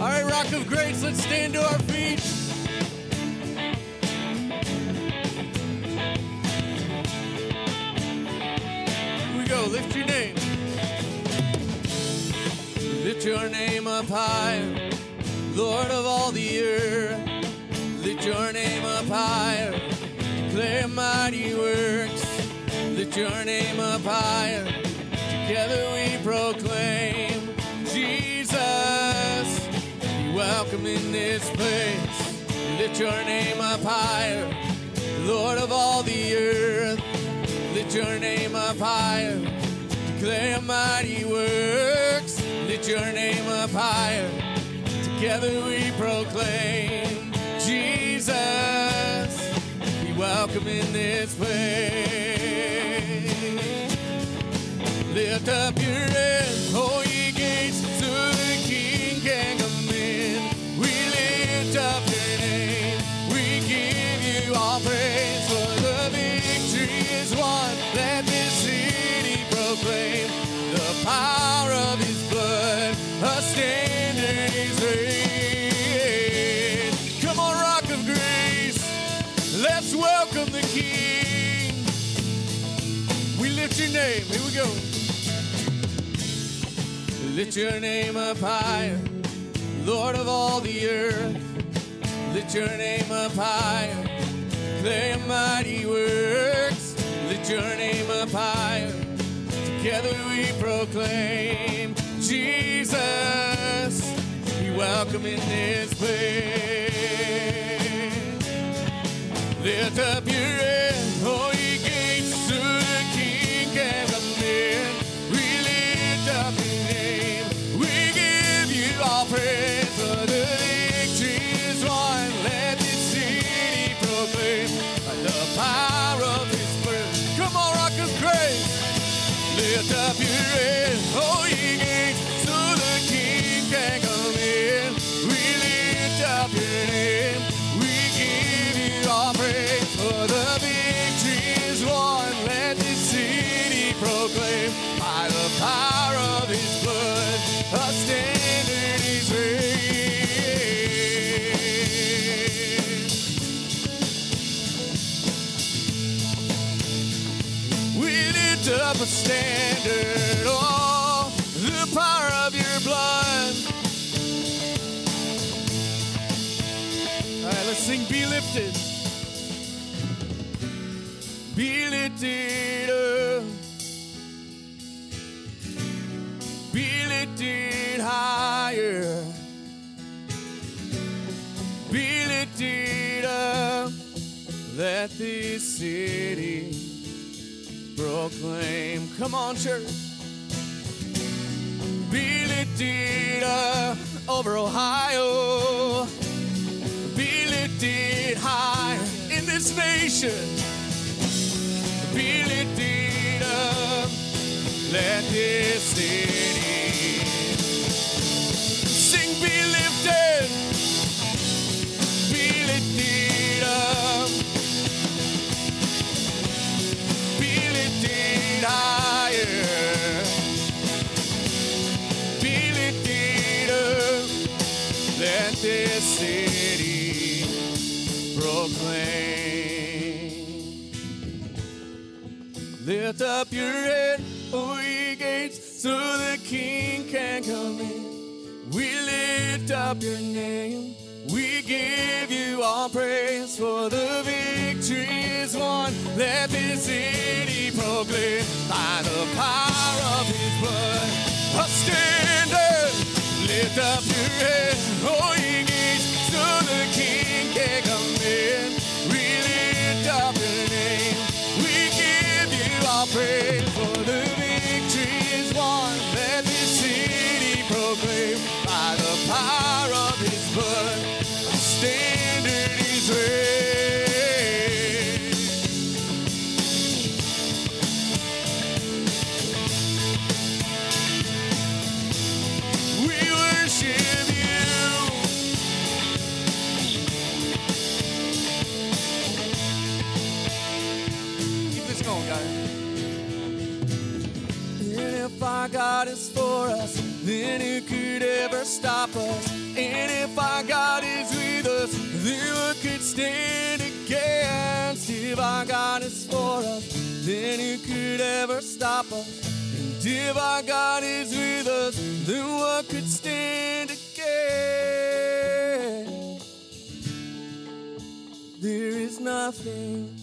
All right, Rock of Grace, let's stand to our feet. Here we go, lift your name. Lift your name up higher, Lord of all the earth. Lift your name up higher, declare mighty works. Lift your name up higher, together we proclaim Jesus. Be welcome in this place. Lift your name up higher, Lord of all the earth. Lift your name up higher, declare mighty works. Lift your name up higher, together we proclaim Jesus. Be welcome in this place. Lift up your head, oh ye gates, so the King can come in. We lift up your name, we give you all praise, for the victory is won. Let this city proclaim the power of His blood. A standard is raised. Come on, Rock of Grace, let's welcome the King. We lift your name. Here we go. Lift your name up higher, Lord of all the earth. Lift your name up higher, declare mighty works. Lift your name up higher, together we proclaim Jesus. Be welcome in this place. Lift up your head, lifted up. Be lifted higher. Be lifted up. Let this city proclaim. Come on, church. Be lifted up over Ohio. Be lifted high in this nation. Be lifted up. Let this city sing. Be lifted. Be lifted up. Be lifted higher. Be lifted up. Let this city proclaim. Lift up your head, O ye gates, so the King can come in. We lift up your name. We give you all praise for the victory is won. Let this city proclaim by the power of his blood. A standard, lift up your head, oh ye gates, so the king can come in. You who could ever stop us? And if our God is with us, then what could stand against? If our God is for us, then who could ever stop us? And if our God is with us, then what could stand against? There is nothing,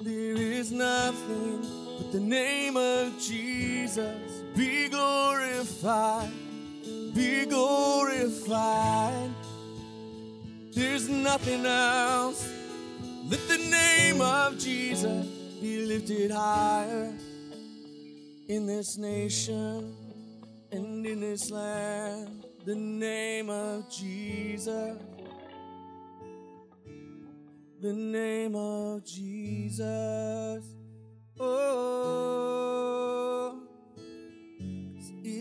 there is nothing but the name of Jesus. Be glorified, be glorified. There's nothing else. Let the name of Jesus be lifted higher in this nation and in this land. The name of Jesus. The name of Jesus. Oh,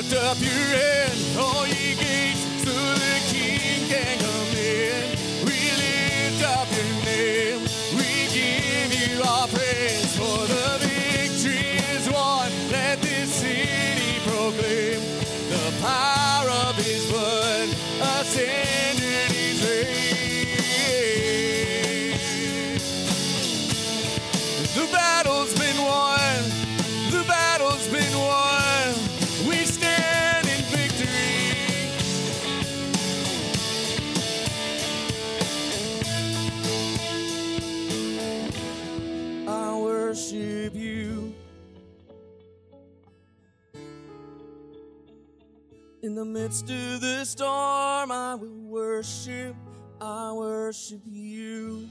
Lift up your head, all ye gates, the midst of the storm, I will worship. I worship you.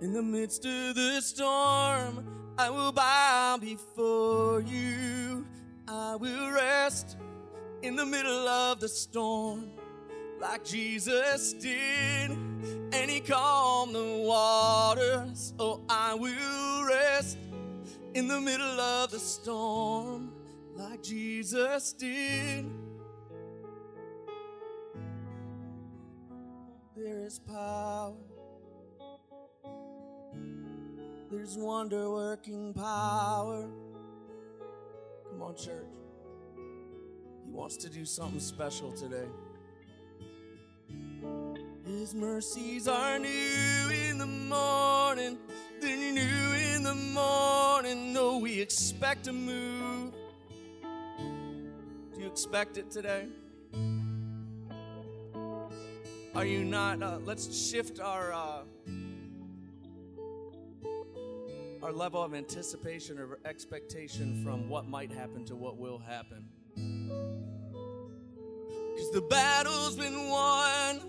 In the midst of the storm, I will bow before you. I will rest in the middle of the storm like Jesus did, and he calmed the waters. Oh, I will rest in the middle of the storm like Jesus did. There is power. There's wonder working power. Come on, church. He wants to do something special today. His mercies are new in the morning. They're new in the morning. No, we expect a move. Expect it today? Are you not? Uh, let's shift our. Uh, our level of anticipation or expectation from what might happen to what will happen. Because the battle's been won.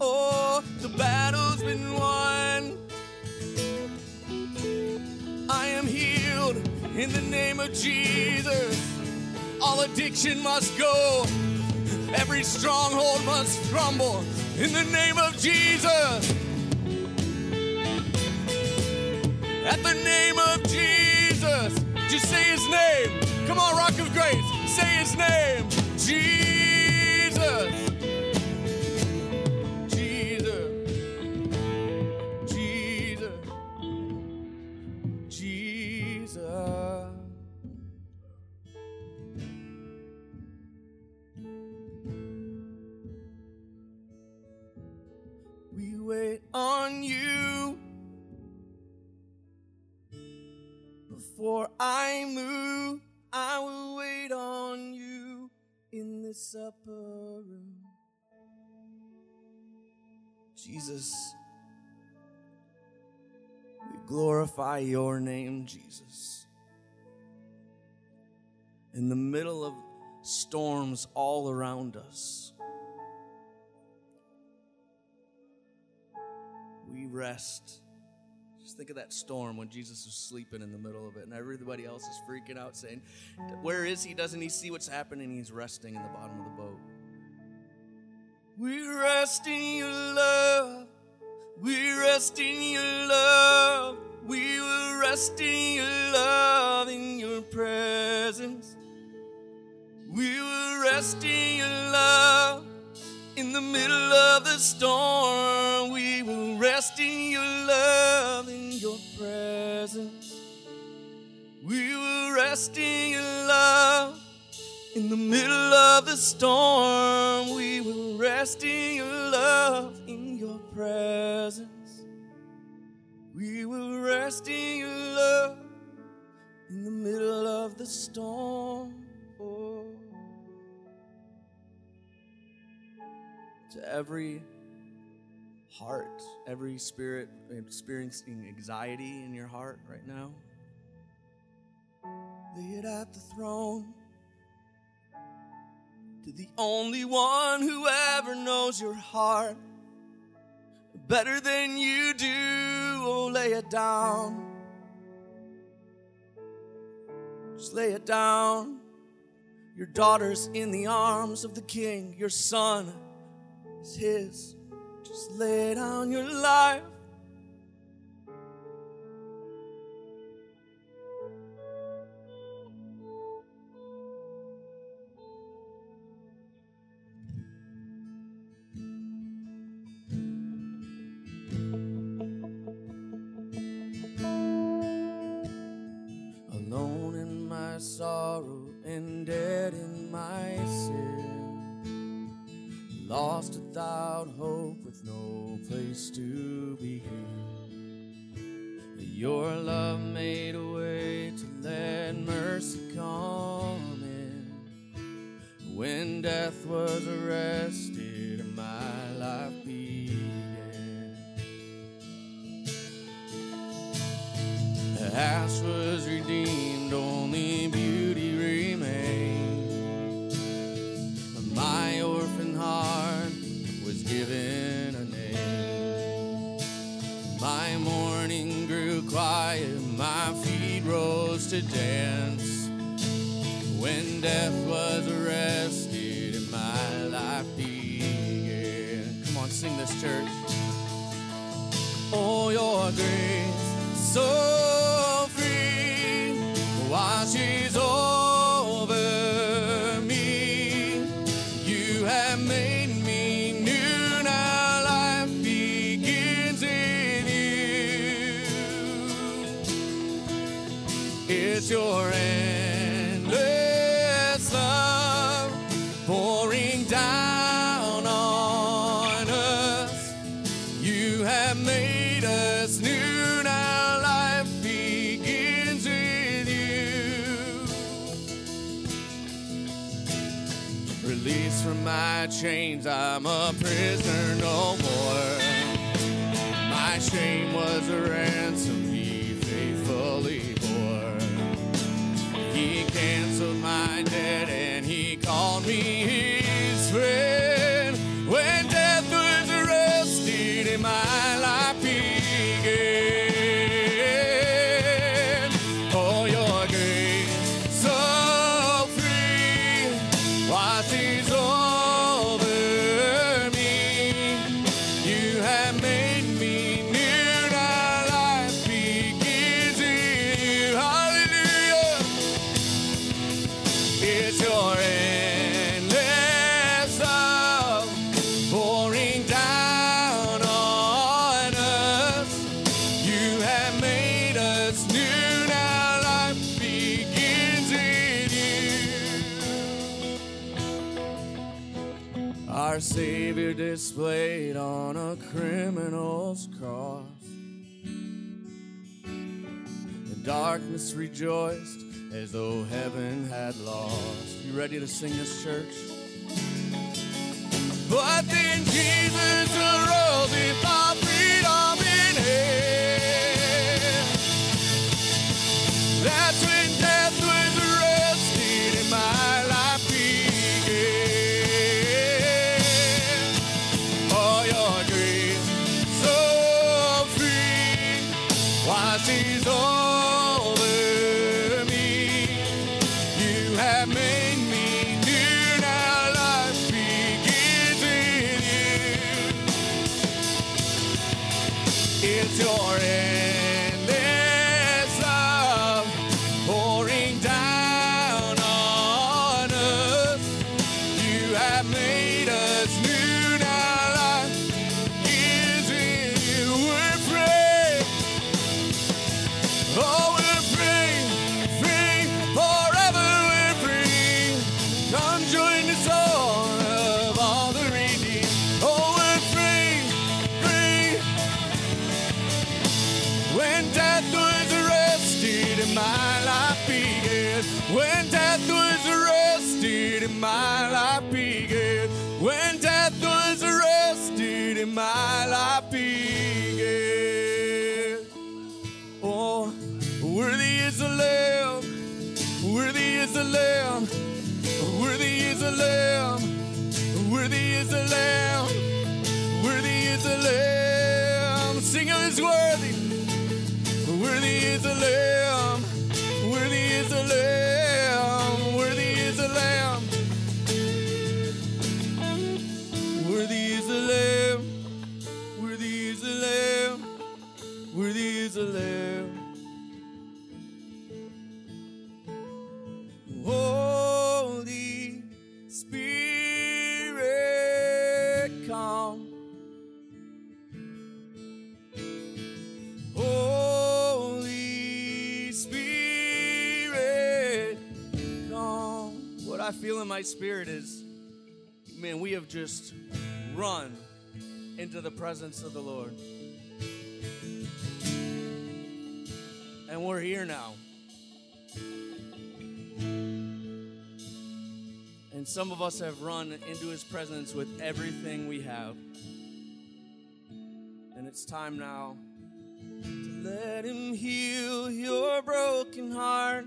Oh, the battle's been won. I am healed in the name of Jesus. All addiction must go. Every stronghold must crumble in the name of Jesus. At the name of Jesus. Just say his name. Come on, Rock of Grace. Say his name. Jesus. Wait on you. Before I move, I will wait on you in this upper room. Jesus, we glorify your name, Jesus. In the middle of storms all around us, rest Just think of that storm when Jesus was sleeping in the middle of it, and everybody else is freaking out, saying, Where is he? Doesn't he see what's happening? He's resting in the bottom of the boat. We rest in your love. We rest in your love. We will rest in your love, in your presence. We will rest in your love. In the middle of the storm, we will rest in your love, in your presence. We will rest in your love. In the middle of the storm, we will rest in your love, in your presence. We will rest in your love in the middle of the storm. To every heart, every spirit experiencing anxiety in your heart right now, lay it at the throne. To the only one who ever knows your heart better than you do, oh, lay it down. Just lay it down. Your daughter's in the arms of the king, your son is his. Just lay down your life. This, church. Oh, your grace so chains, I'm a prisoner no more. My shame was a ransom he faithfully bore. He canceled my debt and he called me on a criminal's cross. The darkness rejoiced as though heaven had lost. You ready to sing this, church? But then Jesus arose my life began. When death was arrested and my life began. Oh, worthy is the Lamb, worthy is the Lamb, worthy is the Lamb, worthy is the Lamb, worthy is the Lamb. Sing of His worthy, worthy is the Lamb, feel in my spirit is, man, we have just run into the presence of the Lord. And we're here now. And some of us have run into his presence with everything we have. And it's time now to let him heal your broken heart.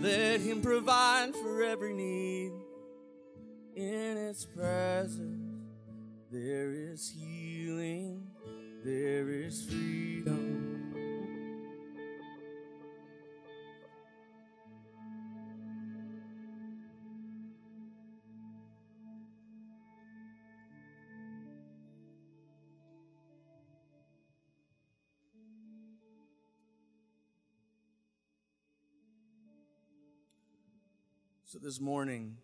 Let him provide for every need. In his presence, there is healing, there is freedom. So this morning,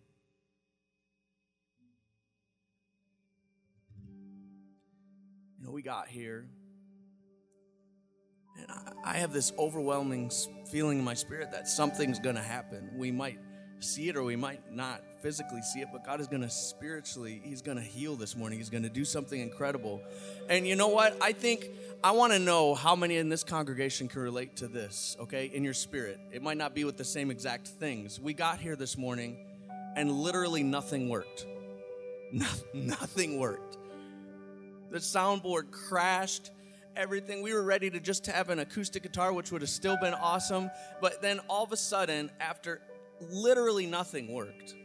you know, we got here, and I, I have this overwhelming feeling in my spirit that something's going to happen. We might see it or we might not physically see it, but God is going to spiritually, He's going to heal this morning. He's going to do something incredible. And you know what? I think I want to know how many in this congregation can relate to this, okay, in your spirit. It might not be with the same exact things. We got here this morning and literally nothing worked. No, nothing worked. The soundboard crashed. Everything. We were ready to just have an acoustic guitar, which would have still been awesome. But then all of a sudden, after literally nothing worked,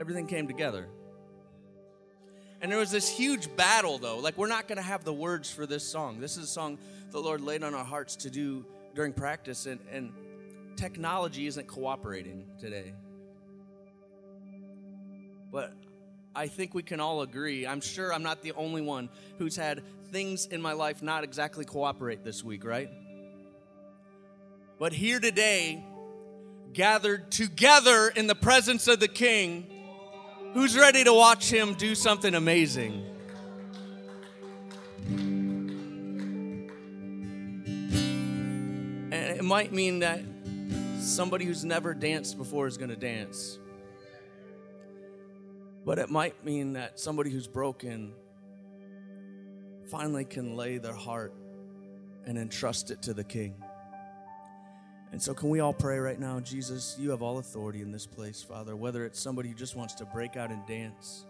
everything came together. And there was this huge battle, though. Like, we're not going to have the words for this song. This is a song the Lord laid on our hearts to do during practice, and, and technology isn't cooperating today. But I think we can all agree. I'm sure I'm not the only one who's had things in my life not exactly cooperate this week, right? But here today, gathered together in the presence of the King, who's ready to watch him do something amazing? And it might mean that somebody who's never danced before is going to dance. But it might mean that somebody who's broken finally can lay their heart and entrust it to the King. And so, can we all pray right now? Jesus, you have all authority in this place, Father, whether it's somebody who just wants to break out and dance,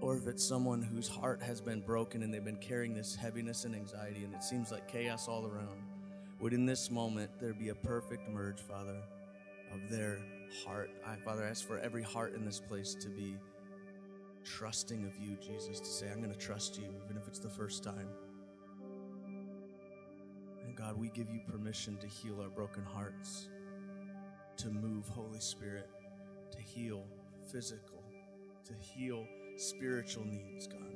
or if it's someone whose heart has been broken and they've been carrying this heaviness and anxiety, and it seems like chaos all around. Would in this moment there be a perfect merge, Father, of their heart? I, Father, I ask for every heart in this place to be trusting of you, Jesus, to say, I'm going to trust you, even if it's the first time. And God, we give you permission to heal our broken hearts, to move, Holy Spirit, to heal physical, to heal spiritual needs, God.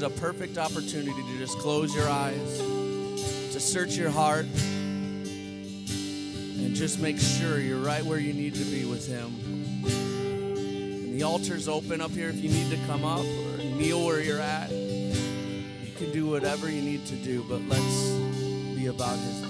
Is a perfect opportunity to just close your eyes, to search your heart, and just make sure you're right where you need to be with Him. And the altar's open up here if you need to come up or kneel where you're at. You can do whatever you need to do, but let's be about His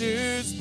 Precious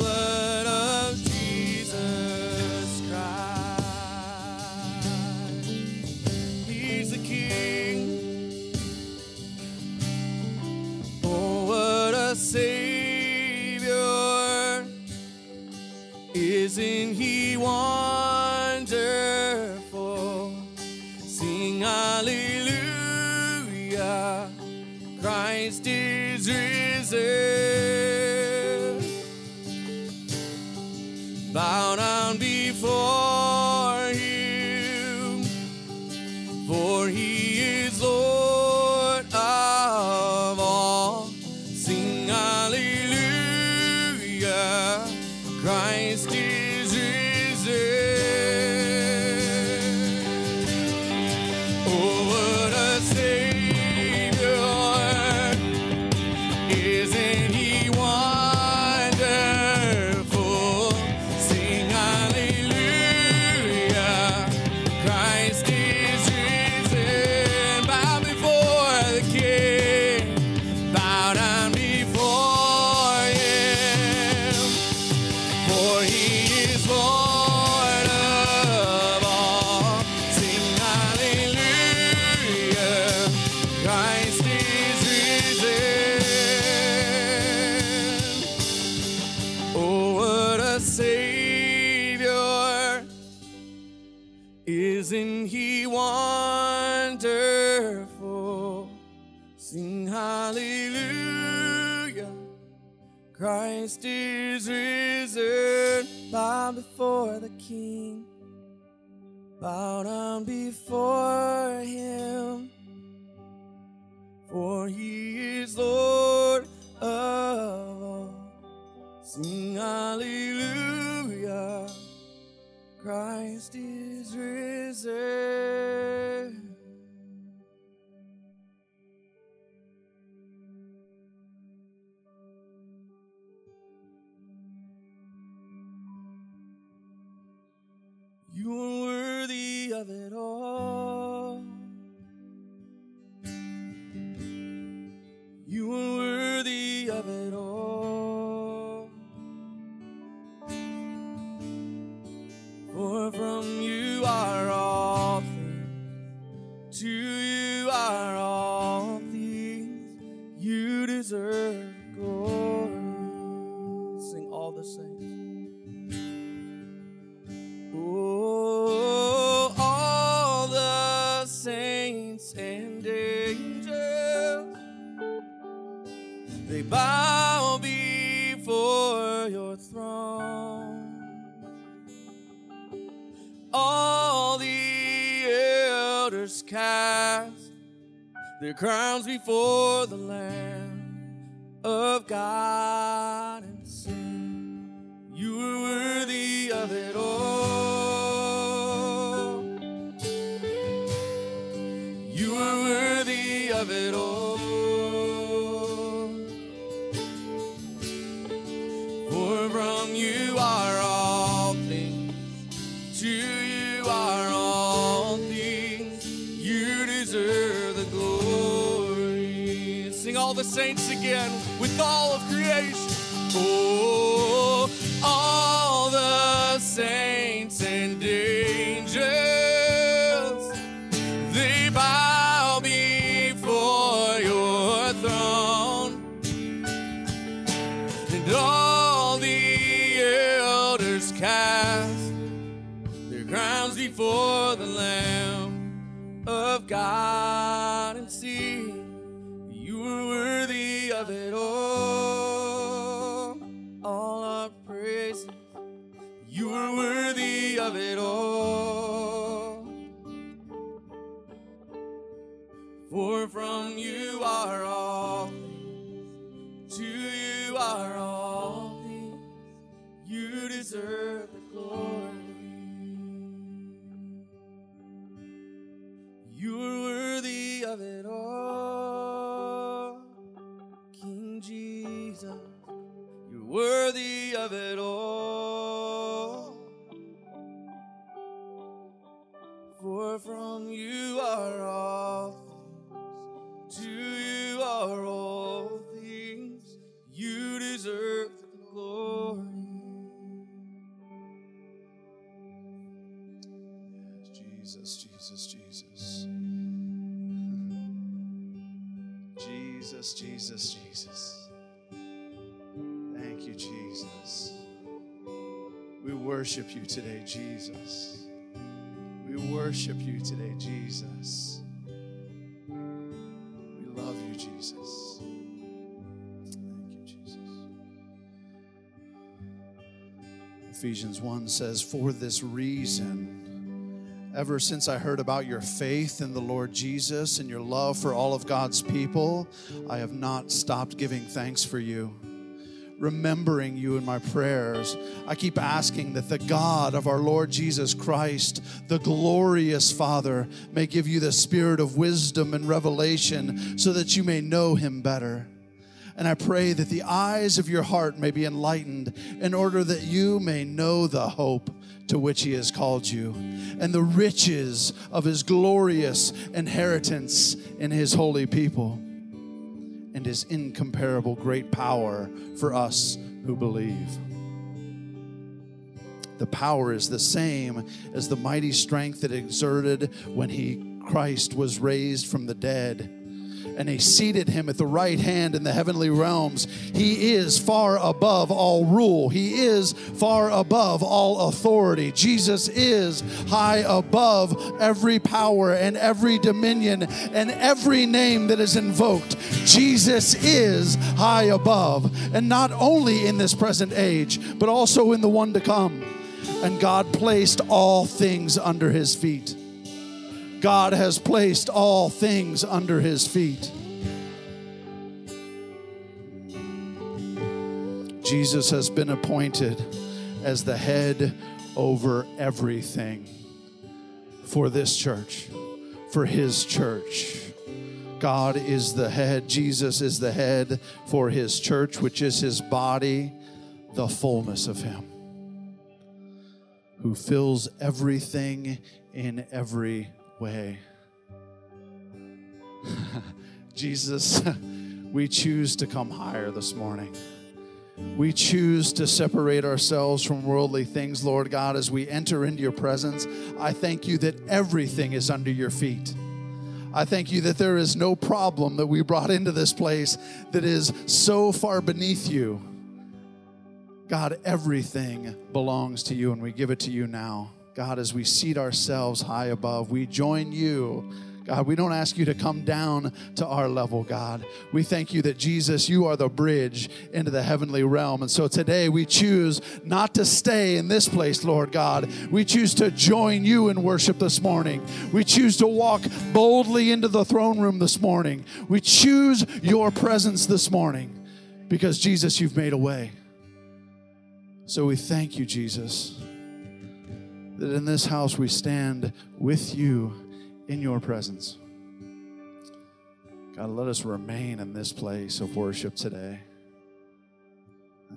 Bow before the King. Bow down before him. For he is Lord of all. Sing hallelujah. Christ is risen. You are worthy of it all. You are worthy of it all. For from you are all things, to you are all things. You deserve glory. Sing all the saints. Their crowns before the Lamb of God says, For this reason, Ever since I heard about your faith in the Lord Jesus and your love for all of God's people, I have not stopped giving thanks for you. Remembering you in my prayers, I keep asking that the God of our Lord Jesus Christ, the glorious Father, may give you the spirit of wisdom and revelation so that you may know him better. And I pray that the eyes of your heart may be enlightened in order that you may know the hope to which he has called you and the riches of his glorious inheritance in his holy people and his incomparable great power for us who believe. The power is the same as the mighty strength that exerted when he Christ was raised from the dead and he seated him at the right hand in the heavenly realms. He is far above all rule, he is far above all authority. Jesus is high above every power and every dominion and every name that is invoked. Jesus is high above, and not only in this present age, but also in the one to come. And God placed all things under his feet. God has placed all things under his feet. Jesus has been appointed as the head over everything for this church, for his church. God is the head, Jesus is the head for his church, which is his body, the fullness of him. who fills everything in every way. Jesus, we choose to come higher this morning. We choose to separate ourselves from worldly things, Lord God, as we enter into your presence. I thank you that everything is under your feet. I thank you that there is no problem that we brought into this place that is so far beneath you. God, everything belongs to you, and we give it to you now. God, as we seat ourselves high above, we join you God, we don't ask you to come down to our level, God. We thank you that Jesus, you are the bridge into the heavenly realm. And so today we choose not to stay in this place, Lord God. We choose to join you in worship this morning. We choose to walk boldly into the throne room this morning. We choose your presence this morning because, Jesus, you've made a way. So we thank you, Jesus, that in this house we stand with you in your presence. God, let us remain in this place of worship today.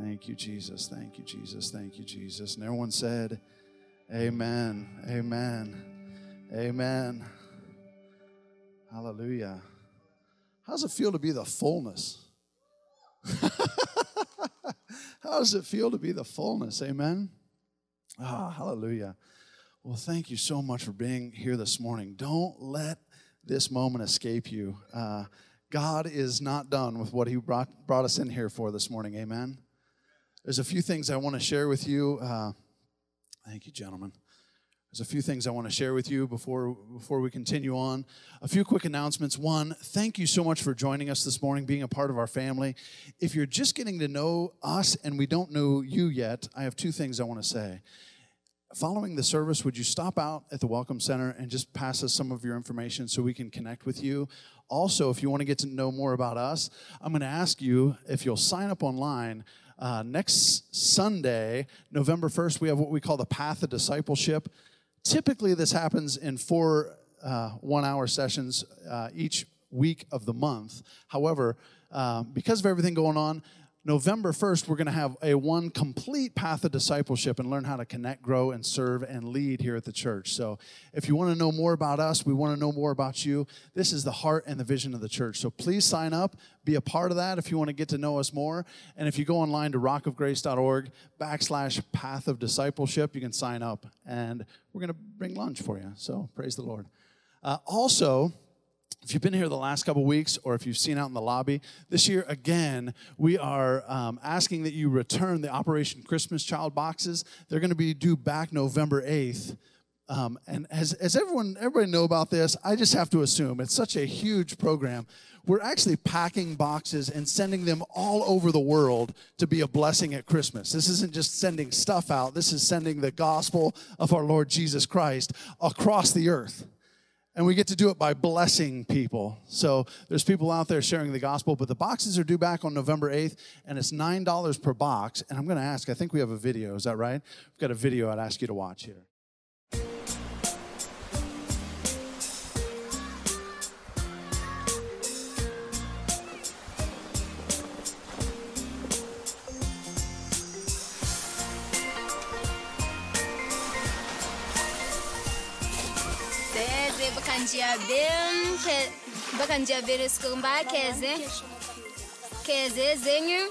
Thank you, Jesus. Thank you, Jesus. Thank you, Jesus. And everyone said, Amen. Amen. Amen. Hallelujah. How does it feel to be the fullness? How does it feel to be the fullness? Amen. Ah, hallelujah. Well, thank you so much for being here this morning. Don't let this moment escape you. Uh, God is not done with what He brought, brought us in here for this morning. Amen. There's a few things I want to share with you. Uh, thank you, gentlemen. There's a few things I want to share with you before, before we continue on. A few quick announcements. One, thank you so much for joining us this morning, being a part of our family. If you're just getting to know us and we don't know you yet, I have two things I want to say following the service, would you stop out at the Welcome Center and just pass us some of your information so we can connect with you? Also, if you want to get to know more about us, I'm going to ask you if you'll sign up online. Uh, next Sunday, November 1st, we have what we call the Path of Discipleship. Typically, this happens in four uh, one hour sessions uh, each week of the month. However, uh, because of everything going on, November 1st, we're going to have a one complete path of discipleship and learn how to connect, grow, and serve and lead here at the church. So, if you want to know more about us, we want to know more about you. This is the heart and the vision of the church. So, please sign up, be a part of that if you want to get to know us more. And if you go online to rockofgrace.org backslash path of discipleship, you can sign up. And we're going to bring lunch for you. So, praise the Lord. Uh, also, if you've been here the last couple weeks or if you've seen out in the lobby, this year again, we are um, asking that you return the Operation Christmas Child boxes. They're going to be due back November 8th. Um, and as, as everyone everybody know about this, I just have to assume it's such a huge program. We're actually packing boxes and sending them all over the world to be a blessing at Christmas. This isn't just sending stuff out. This is sending the gospel of our Lord Jesus Christ across the earth and we get to do it by blessing people. So there's people out there sharing the gospel, but the boxes are due back on November 8th, and it's $9 per box. And I'm going to ask, I think we have a video, is that right? We've got a video I'd ask you to watch here. Jiaby baka ny jiaby resaka mba ke zegny ke ze zegny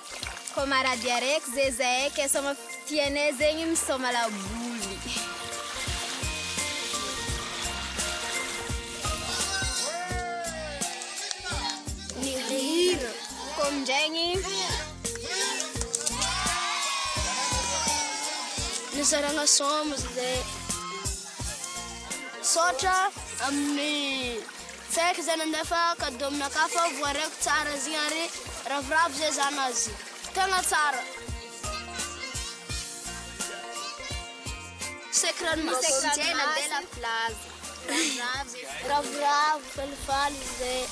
ko marady araiky ze zahay ke soma tianay zegny misoma laboly ny hira ko amindraigny nizaragna soma zay sotra amin'ny tsaiky zany andefa kado aminaka fa voaraiko tsara zegny ary ravoravo zay zany azy. Tegna tsara. Ravoravo. Falifaly zay.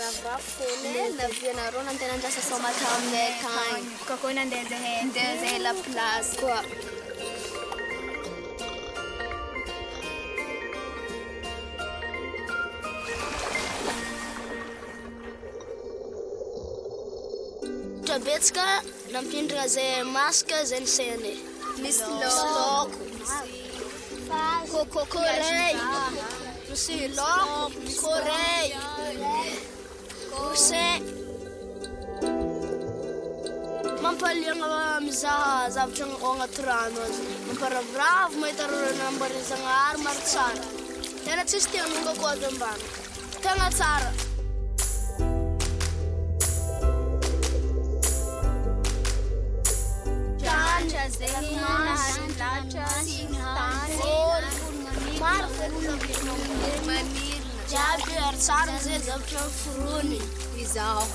Ravoravonavianareo nandeha nandrasa somata aminay tagny. Kako nandeha zahay koa. trabetsaka nampindrina zay maska zay nisainay misy loko coco misy loko corey ourse mampaliagna mizaha zavatra ao agnaty rano azy. Mamparavoravo mahita rnambarezagnahary maro tsara. Tena tsisy tianonako azy ambany. Tsara. እግዚአብሔር ሳርዜ ዘብቸው ፍሩን ይዛሆ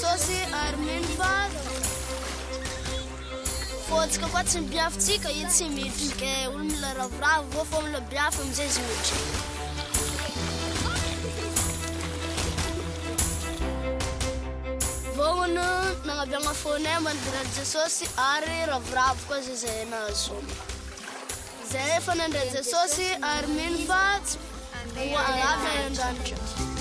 Sosi Armin Vago fôtsika koa tsy mibiafitsika i tsy mitrike olo mila ravoravo vao fô mila biafy am'izay izy mitry vaoana nagnabiagna fonay mandirany jesosy ary ravoravo koa zay zay nahazoma zay efa nandray jesosy ary mino fa tsy ho any an-danitra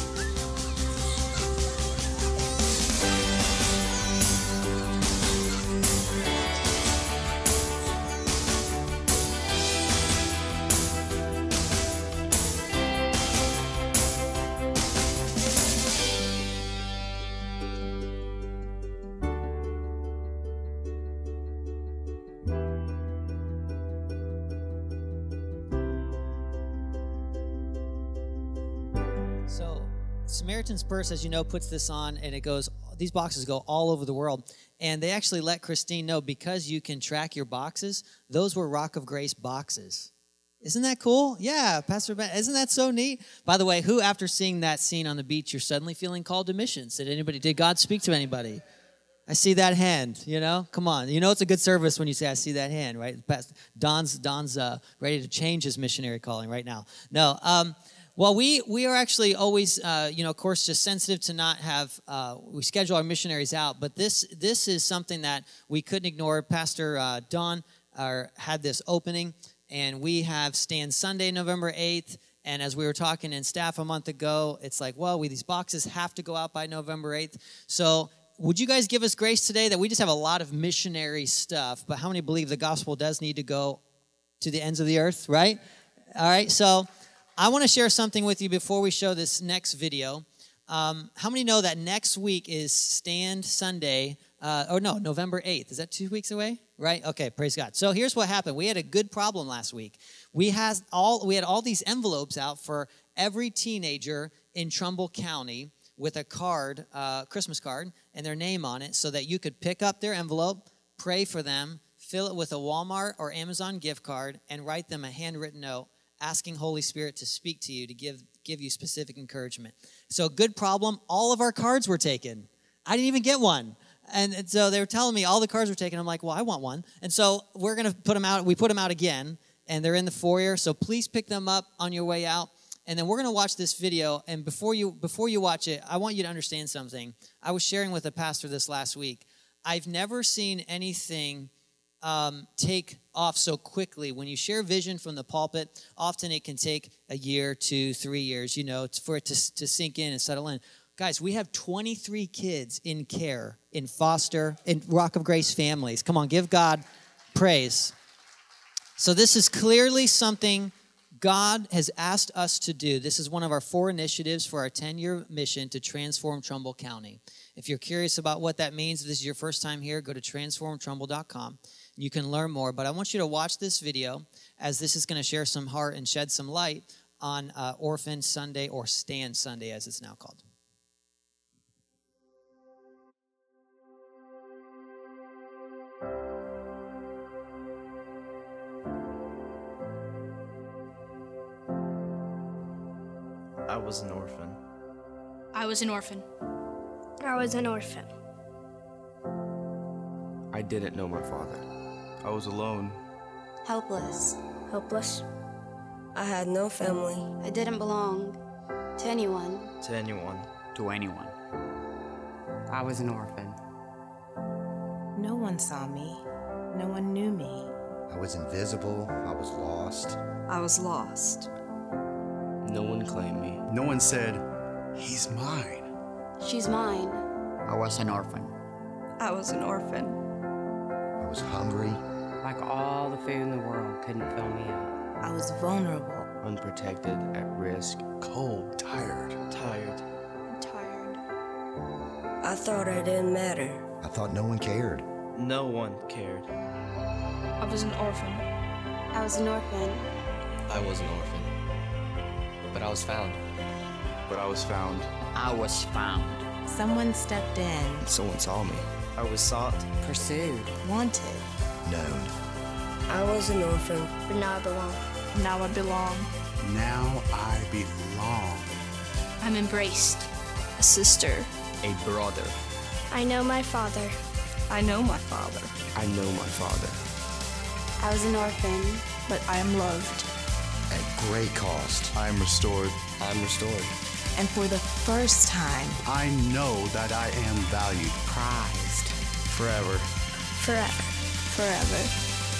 Samaritan's Purse, as you know, puts this on and it goes, these boxes go all over the world. And they actually let Christine know because you can track your boxes, those were Rock of Grace boxes. Isn't that cool? Yeah, Pastor Ben, isn't that so neat? By the way, who after seeing that scene on the beach, you're suddenly feeling called to missions? Did anybody, did God speak to anybody? I see that hand, you know? Come on. You know it's a good service when you say I see that hand, right? Don's Don's uh, ready to change his missionary calling right now. No. Um, well, we we are actually always, uh, you know, of course, just sensitive to not have. Uh, we schedule our missionaries out, but this this is something that we couldn't ignore. Pastor uh, Don had this opening, and we have Stand Sunday, November eighth. And as we were talking in staff a month ago, it's like, well, we these boxes have to go out by November eighth. So would you guys give us grace today that we just have a lot of missionary stuff, but how many believe the gospel does need to go to the ends of the earth, right? All right, so I want to share something with you before we show this next video. Um, how many know that next week is Stand Sunday? Uh, or no, November 8th. Is that two weeks away? Right? Okay, praise God. So here's what happened. We had a good problem last week. We had all, we had all these envelopes out for every teenager in Trumbull County with a card, uh, Christmas card, and their name on it so that you could pick up their envelope, pray for them, fill it with a Walmart or Amazon gift card, and write them a handwritten note asking Holy Spirit to speak to you to give give you specific encouragement. So good problem. All of our cards were taken. I didn't even get one. And, and so they were telling me all the cards were taken. I'm like, well, I want one. And so we're gonna put them out. We put them out again, and they're in the foyer. So please pick them up on your way out. And then we're gonna watch this video. And before you before you watch it, I want you to understand something. I was sharing with a pastor this last week. I've never seen anything um, take off so quickly. When you share vision from the pulpit, often it can take a year, two, three years, you know, for it to, to sink in and settle in. Guys, we have 23 kids in care, in foster, in Rock of Grace families. Come on, give God praise. So, this is clearly something God has asked us to do. This is one of our four initiatives for our 10 year mission to transform Trumbull County. If you're curious about what that means, if this is your first time here, go to transformtrumbull.com. You can learn more. But I want you to watch this video as this is going to share some heart and shed some light on uh, Orphan Sunday or Stand Sunday, as it's now called. I was an orphan. I was an orphan. I was an orphan. I didn't know my father. I was alone. helpless. Helpless. I had no family. I didn't belong to anyone. To anyone. to anyone. I was an orphan. No one saw me. No one knew me. I was invisible. I was lost. I was lost. No one claimed me. No one said, He's mine. She's mine. I was an orphan. I was an orphan. I was hungry. Like all the food in the world couldn't fill me up. I was vulnerable. Unprotected, at risk, Cold, tired. tired. Tired. I thought I didn't matter. I thought no one cared. No one cared. I was an orphan. I was an orphan. I was an orphan. But I was found. But I was found. I was found. Someone stepped in, Someone saw me. I was sought. Pursued. wanted. Known. I was an orphan. But now I belong. Now I belong. Now I belong. I'm embraced. A sister. A brother. I know my father. I know my father. I know my father. I was an orphan. But I am loved. At great cost. I am restored. I'm restored. And for the first time, I know that I am valued. Prized. Forever. Forever. Forever.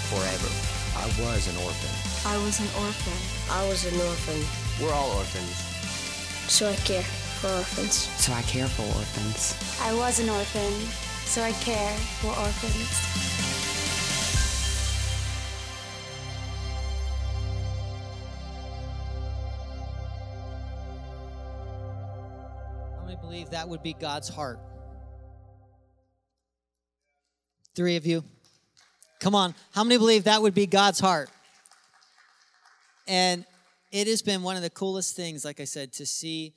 Forever. I was an orphan. I was an orphan. I was an orphan. We're all orphans. So I care for orphans. So I care for orphans. I was an orphan. So I care for orphans. How many believe that would be God's heart? Three of you. Come on. How many believe that would be God's heart? And it has been one of the coolest things, like I said, to see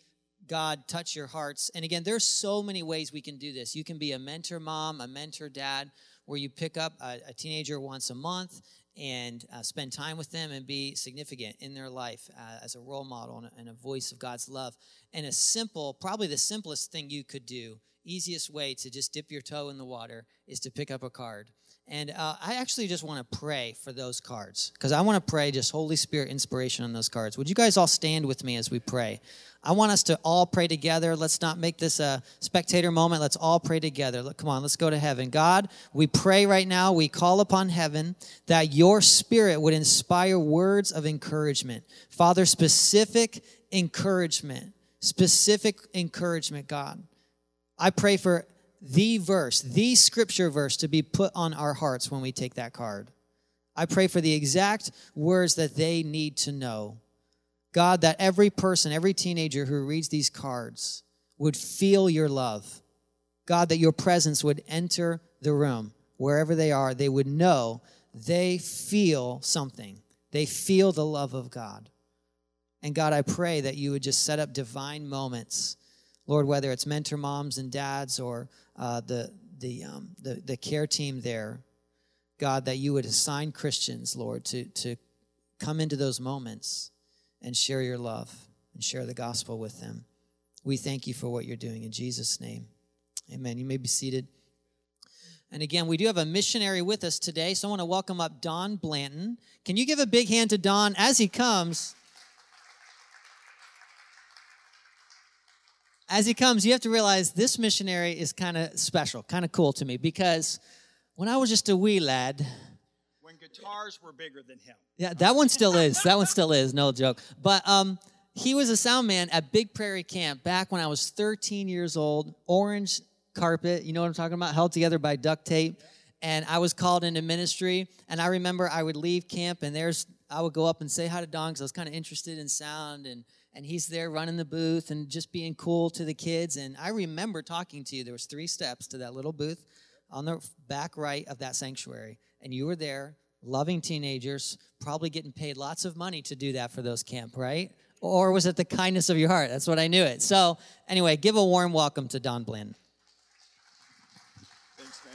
God touch your hearts. And again, there's so many ways we can do this. You can be a mentor mom, a mentor dad, where you pick up a, a teenager once a month and uh, spend time with them and be significant in their life uh, as a role model and a, and a voice of God's love. And a simple, probably the simplest thing you could do, easiest way to just dip your toe in the water is to pick up a card. And uh, I actually just want to pray for those cards because I want to pray just Holy Spirit inspiration on those cards. Would you guys all stand with me as we pray? I want us to all pray together. Let's not make this a spectator moment. Let's all pray together. Look, come on, let's go to heaven. God, we pray right now. We call upon heaven that your spirit would inspire words of encouragement. Father, specific encouragement, specific encouragement, God. I pray for the verse, the scripture verse to be put on our hearts when we take that card. I pray for the exact words that they need to know. God, that every person, every teenager who reads these cards would feel your love. God, that your presence would enter the room wherever they are. They would know they feel something, they feel the love of God. And God, I pray that you would just set up divine moments Lord, whether it's mentor moms and dads or uh, the, the, um, the, the care team there, God, that you would assign Christians, Lord, to, to come into those moments and share your love and share the gospel with them. We thank you for what you're doing in Jesus' name. Amen. You may be seated. And again, we do have a missionary with us today, so I want to welcome up Don Blanton. Can you give a big hand to Don as he comes? As he comes, you have to realize this missionary is kind of special, kind of cool to me because when I was just a wee lad, when guitars were bigger than him. yeah, that one still is. That one still is. No joke. But um, he was a sound man at Big Prairie Camp back when I was 13 years old. Orange carpet, you know what I'm talking about, held together by duct tape. And I was called into ministry. And I remember I would leave camp, and there's I would go up and say hi to Don because I was kind of interested in sound and and he's there running the booth and just being cool to the kids and i remember talking to you there was three steps to that little booth on the back right of that sanctuary and you were there loving teenagers probably getting paid lots of money to do that for those camp right or was it the kindness of your heart that's what i knew it so anyway give a warm welcome to don Blinn. Thanks, man.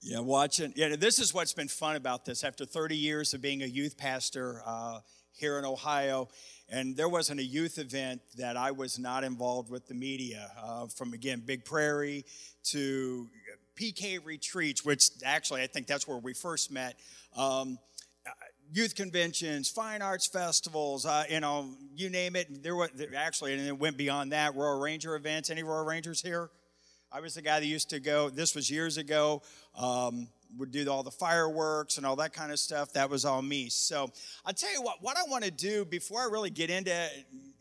Yeah, watching. Yeah, this is what's been fun about this. After 30 years of being a youth pastor, uh, here in Ohio. And there wasn't a youth event that I was not involved with the media, uh, from again, Big Prairie to PK retreats, which actually I think that's where we first met. Um, youth conventions, fine arts festivals, uh, you know, you name it. There was actually, and it went beyond that. Royal Ranger events. Any Royal Rangers here? I was the guy that used to go. This was years ago. Um, would do all the fireworks and all that kind of stuff. That was all me. So I'll tell you what, what I want to do before I really get into,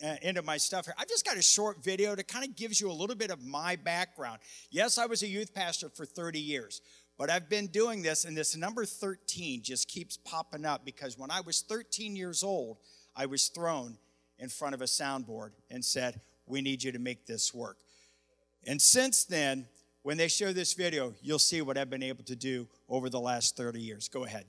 uh, into my stuff here, I've just got a short video that kind of gives you a little bit of my background. Yes, I was a youth pastor for 30 years. But I've been doing this, and this number 13 just keeps popping up because when I was 13 years old, I was thrown in front of a soundboard and said, We need you to make this work. And since then, when they show this video, you'll see what I've been able to do over the last 30 years. Go ahead.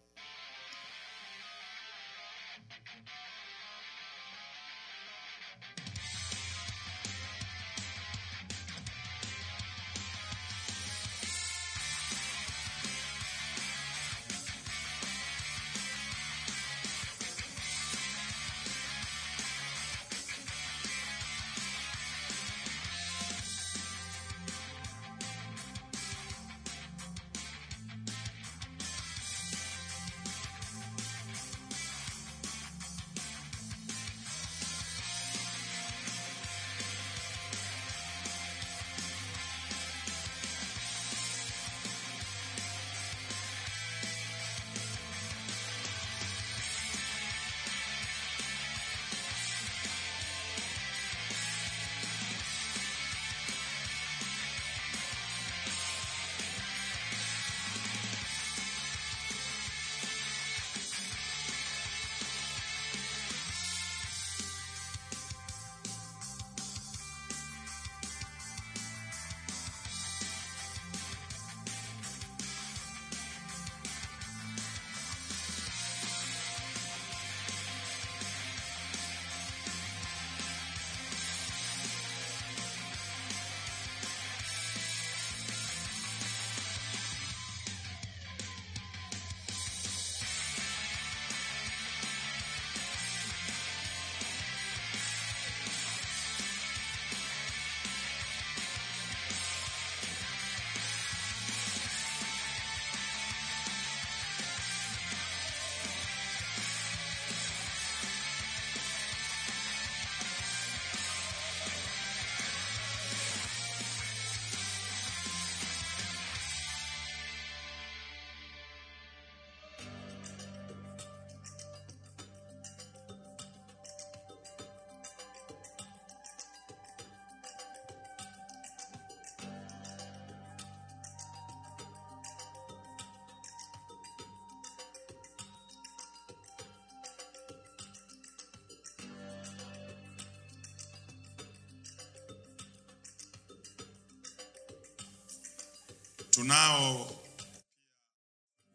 Tunao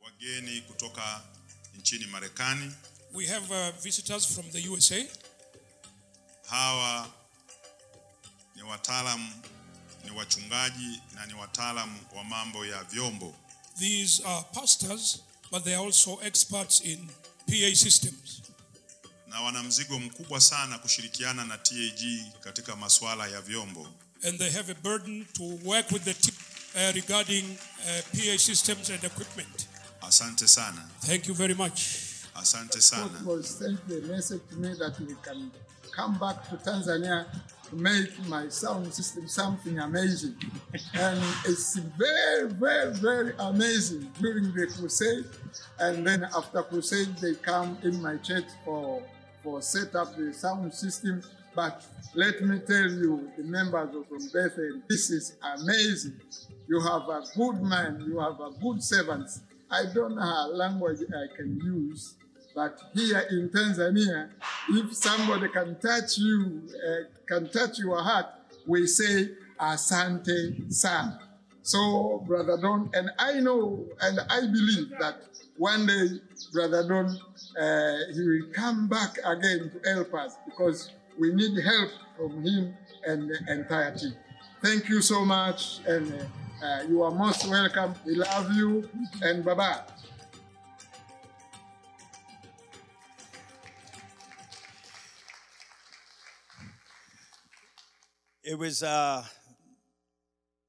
wageni kutoka nchini Marekani. We have uh, visitors from the USA. Hawa ni wataalamu, ni wachungaji na ni wataalamu wa mambo ya vyombo. These are pastors, but they are also experts in PA systems. na wana mzigo mkubwa sana kushirikiana na TAG katika masuala ya vyombo. And they have a burden to work with the uh, regarding uh, PA systems and equipment. Asante sana, Thank you very much. asante sana. was sent the message to me that we can come back to Tanzania to make my sound system something amazing. and it's very, very, very amazing during the crusade. And then after crusade, they come in my church for, for set up the sound system. But let me tell you, the members of from Bethel, this is amazing. You have a good man, you have a good servant. I don't know how language I can use, but here in Tanzania, if somebody can touch you, uh, can touch your heart, we say Asante Sana. So, Brother Don, and I know and I believe that one day, Brother Don, uh, he will come back again to help us because we need help from him and the entire team. Thank you so much, and uh, uh, you are most welcome. We love you, and bye bye. It was uh,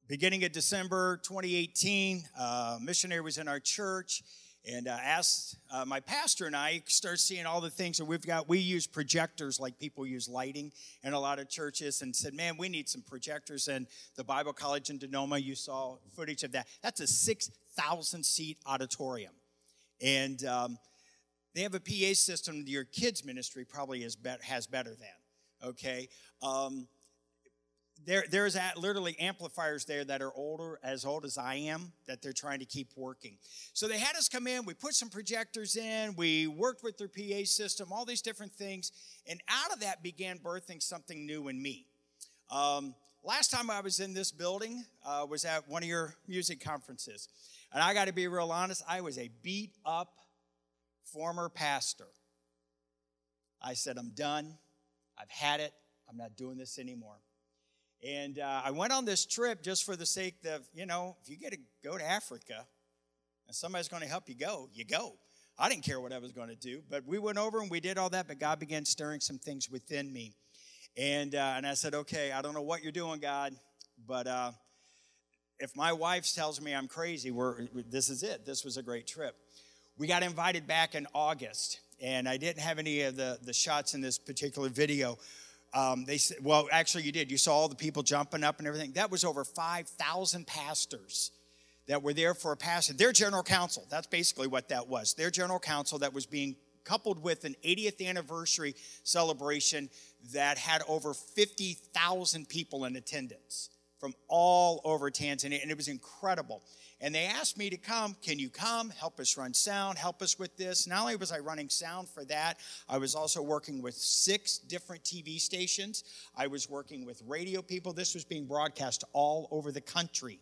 beginning of December 2018. Uh, missionary was in our church, And uh, asked uh, my pastor and I start seeing all the things that we've got. We use projectors like people use lighting in a lot of churches, and said, "Man, we need some projectors." And the Bible College in Dodoma, you saw footage of that. That's a six thousand seat auditorium, and um, they have a PA system. Your kids ministry probably is bet- has better than. Okay. Um, there, there's literally amplifiers there that are older, as old as I am, that they're trying to keep working. So they had us come in, we put some projectors in, we worked with their PA system, all these different things, and out of that began birthing something new in me. Um, last time I was in this building uh, was at one of your music conferences, and I got to be real honest, I was a beat up former pastor. I said, I'm done, I've had it, I'm not doing this anymore. And uh, I went on this trip just for the sake of, you know, if you get to go to Africa and somebody's going to help you go, you go. I didn't care what I was going to do, but we went over and we did all that, but God began stirring some things within me. And, uh, and I said, okay, I don't know what you're doing, God, but uh, if my wife tells me I'm crazy, we're, this is it. This was a great trip. We got invited back in August, and I didn't have any of the, the shots in this particular video, um, they said, well, actually, you did. You saw all the people jumping up and everything. That was over 5,000 pastors that were there for a pastor. Their general council, that's basically what that was. Their general council that was being coupled with an 80th anniversary celebration that had over 50,000 people in attendance from all over Tanzania, and it was incredible. And they asked me to come. Can you come? Help us run sound, help us with this. Not only was I running sound for that, I was also working with six different TV stations. I was working with radio people. This was being broadcast all over the country.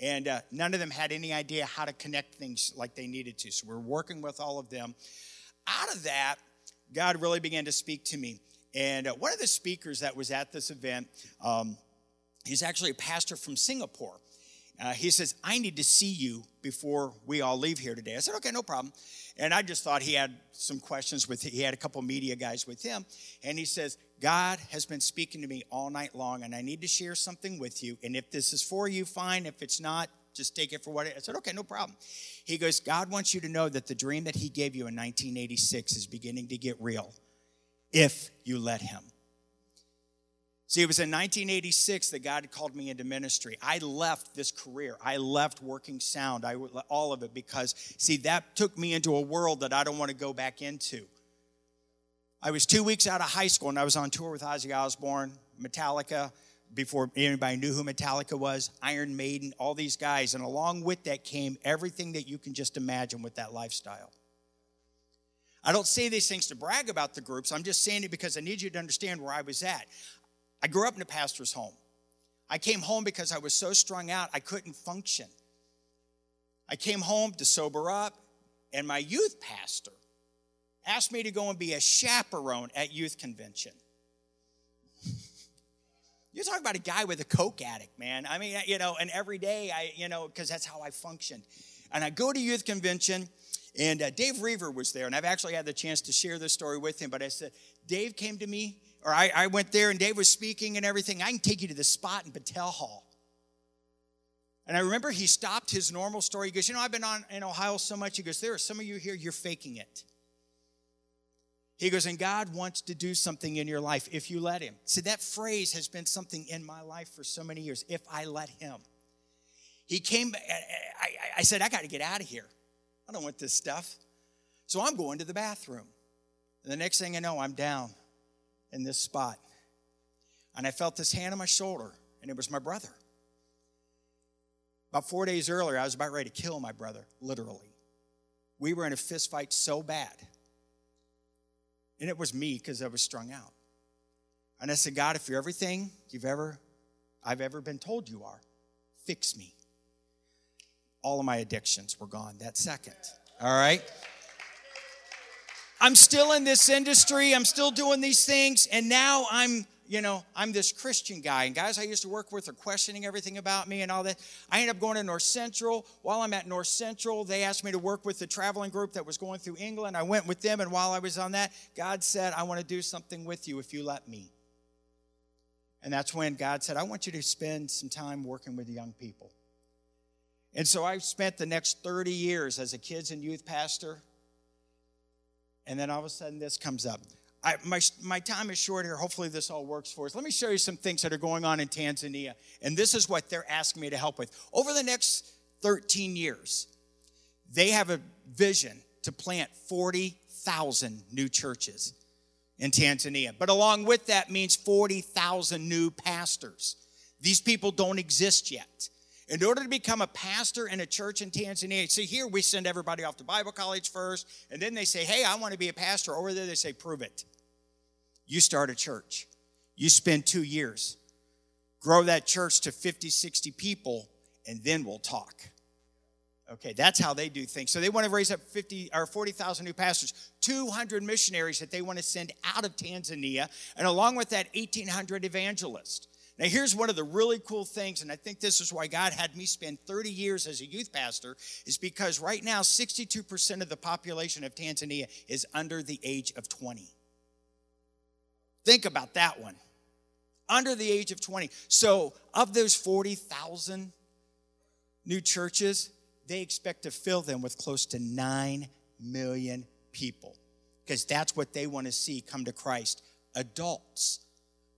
And uh, none of them had any idea how to connect things like they needed to. So we're working with all of them. Out of that, God really began to speak to me. And uh, one of the speakers that was at this event, um, he's actually a pastor from Singapore. Uh, he says, I need to see you before we all leave here today. I said, okay, no problem. And I just thought he had some questions with, he had a couple media guys with him. And he says, God has been speaking to me all night long, and I need to share something with you. And if this is for you, fine. If it's not, just take it for what it. I said, okay, no problem. He goes, God wants you to know that the dream that he gave you in 1986 is beginning to get real if you let him. See, it was in 1986 that God called me into ministry. I left this career. I left working sound, I, all of it, because, see, that took me into a world that I don't want to go back into. I was two weeks out of high school and I was on tour with Ozzy Osbourne, Metallica, before anybody knew who Metallica was, Iron Maiden, all these guys. And along with that came everything that you can just imagine with that lifestyle. I don't say these things to brag about the groups. I'm just saying it because I need you to understand where I was at. I grew up in a pastor's home. I came home because I was so strung out, I couldn't function. I came home to sober up, and my youth pastor asked me to go and be a chaperone at youth convention. You're talking about a guy with a coke addict, man. I mean, you know, and every day I, you know, because that's how I functioned. And I go to youth convention, and uh, Dave Roever was there, and I've actually had the chance to share this story with him. But I said, Dave came to me or I, I went there and Dave was speaking and everything. I can take you to the spot in Battelle Hall. And I remember he stopped his normal story. He goes, You know, I've been on in Ohio so much. He goes, There are some of you here, you're faking it. He goes, And God wants to do something in your life if you let Him. See, that phrase has been something in my life for so many years if I let Him. He came, I, I said, I got to get out of here. I don't want this stuff. So I'm going to the bathroom. And the next thing I know, I'm down in this spot. And I felt this hand on my shoulder, and it was my brother. About four days earlier, I was about ready to kill my brother, literally. We were in a fist fight so bad. And it was me because I was strung out. And I said, God, if you're everything you've ever, I've ever been told you are, fix me. All of my addictions were gone that second. All right? I'm still in this industry, I'm still doing these things, and now I'm, you know, I'm this Christian guy. And guys I used to work with are questioning everything about me and all that. I end up going to North Central. While I'm at North Central, they asked me to work with the traveling group that was going through England. I went with them, and while I was on that, God said, I want to do something with you if you let me. And that's when God said, I want you to spend some time working with young people. And so I spent the next 30 years as a kids and youth pastor. And then all of a sudden, this comes up. I, my, my time is short here. Hopefully, this all works for us. Let me show you some things that are going on in Tanzania. And this is what they're asking me to help with. Over the next 13 years, they have a vision to plant 40,000 new churches in Tanzania. But along with that means 40,000 new pastors. These people don't exist yet. In order to become a pastor in a church in Tanzania, see here we send everybody off to Bible college first, and then they say, Hey, I want to be a pastor. Over there, they say, Prove it. You start a church. You spend two years. Grow that church to 50, 60 people, and then we'll talk. Okay, that's how they do things. So they want to raise up 50 or 40,000 new pastors, 200 missionaries that they want to send out of Tanzania, and along with that, 1,800 evangelists. Now, here's one of the really cool things, and I think this is why God had me spend 30 years as a youth pastor, is because right now, 62% of the population of Tanzania is under the age of 20. Think about that one. Under the age of 20. So, of those 40,000 new churches, they expect to fill them with close to 9 million people because that's what they want to see come to Christ. Adults.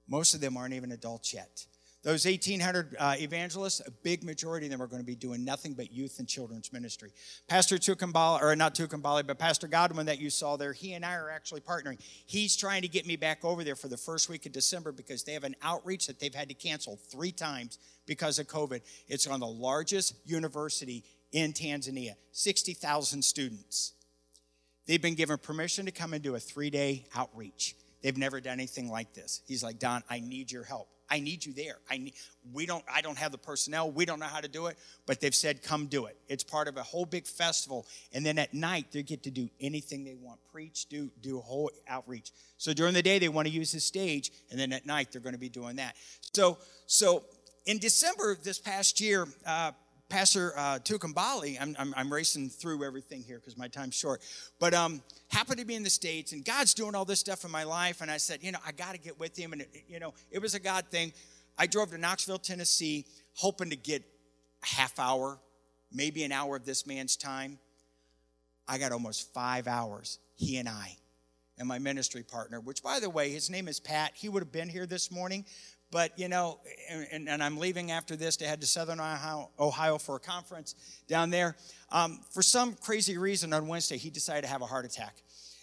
Most of them aren't even adults yet. Those 1,800 uh, evangelists, a big majority of them are going to be doing nothing but youth and children's ministry. Pastor Tukambali, or not Tukambali, but Pastor Godwin that you saw there, he and I are actually partnering. He's trying to get me back over there for the first week of December because they have an outreach that they've had to cancel three times because of COVID. It's on the largest university in Tanzania, 60,000 students. They've been given permission to come and do a three day outreach. They've never done anything like this. He's like, Don, I need your help. I need you there. I need, we don't, I don't have the personnel. We don't know how to do it, but they've said, come do it. It's part of a whole big festival. And then at night, they get to do anything they want preach, do, do whole outreach. So during the day, they want to use the stage. And then at night, they're going to be doing that. So, so in December of this past year, uh, Pastor uh, Tukambali, I'm, I'm, I'm, racing through everything here because my time's short, but um, happened to be in the States and God's doing all this stuff in my life. And I said, you know, I got to get with him. And, it, you know, it was a God thing. I drove to Knoxville, Tennessee, hoping to get a half hour, maybe an hour of this man's time. I got almost five hours, he and I, and my ministry partner, which, by the way, his name is Pat. He would have been here this morning, but, you know, and, and, I'm leaving after this to head to Southern Ohio, Ohio for a conference down there. Um, for some crazy reason on Wednesday, he decided to have a heart attack.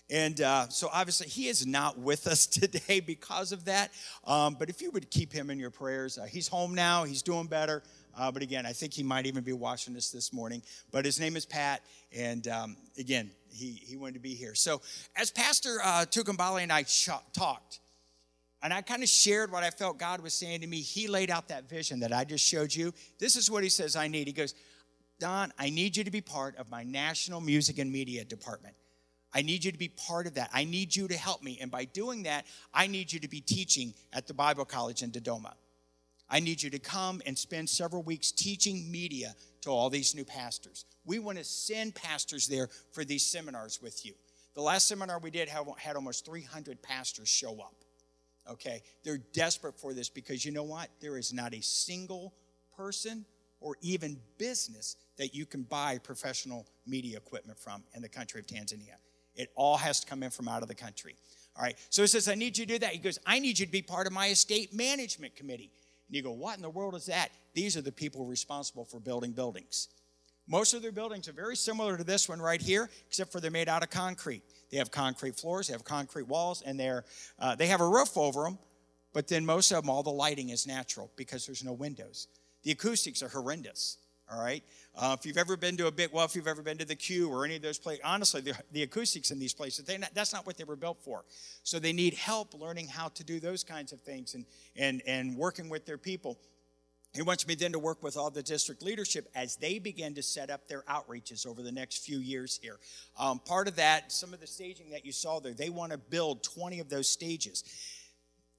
And uh, so obviously, he is not with us today because of that. Um, but if you would keep him in your prayers, uh, he's home now, he's doing better. Uh, but again, I think he might even be watching this this morning. But his name is Pat. And um, again, he, he wanted to be here. So as Pastor uh, Tukambali and I ch- talked, and I kind of shared what I felt God was saying to me. He laid out that vision that I just showed you. This is what he says I need. He goes, Don, I need you to be part of my national music and media department. I need you to be part of that. I need you to help me. And by doing that, I need you to be teaching at the Bible College in Dodoma. I need you to come and spend several weeks teaching media to all these new pastors. We want to send pastors there for these seminars with you. The last seminar we did had almost 300 pastors show up. Okay? They're desperate for this because you know what? There is not a single person or even business that you can buy professional media equipment from in the country of Tanzania. It all has to come in from out of the country. All right. So he says, I need you to do that. He goes, I need you to be part of my estate management committee. And you go, What in the world is that? These are the people responsible for building buildings. Most of their buildings are very similar to this one right here, except for they're made out of concrete. They have concrete floors, they have concrete walls, and they're, uh, they have a roof over them, but then most of them, all the lighting is natural because there's no windows. The acoustics are horrendous, all right? Uh, if you've ever been to a big, well, if you've ever been to the Q or any of those places, honestly, the, the acoustics in these places, not, that's not what they were built for. So they need help learning how to do those kinds of things and, and, and working with their people. He wants me then to work with all the district leadership as they begin to set up their outreaches over the next few years here. Um, part of that, some of the staging that you saw there, they want to build 20 of those stages.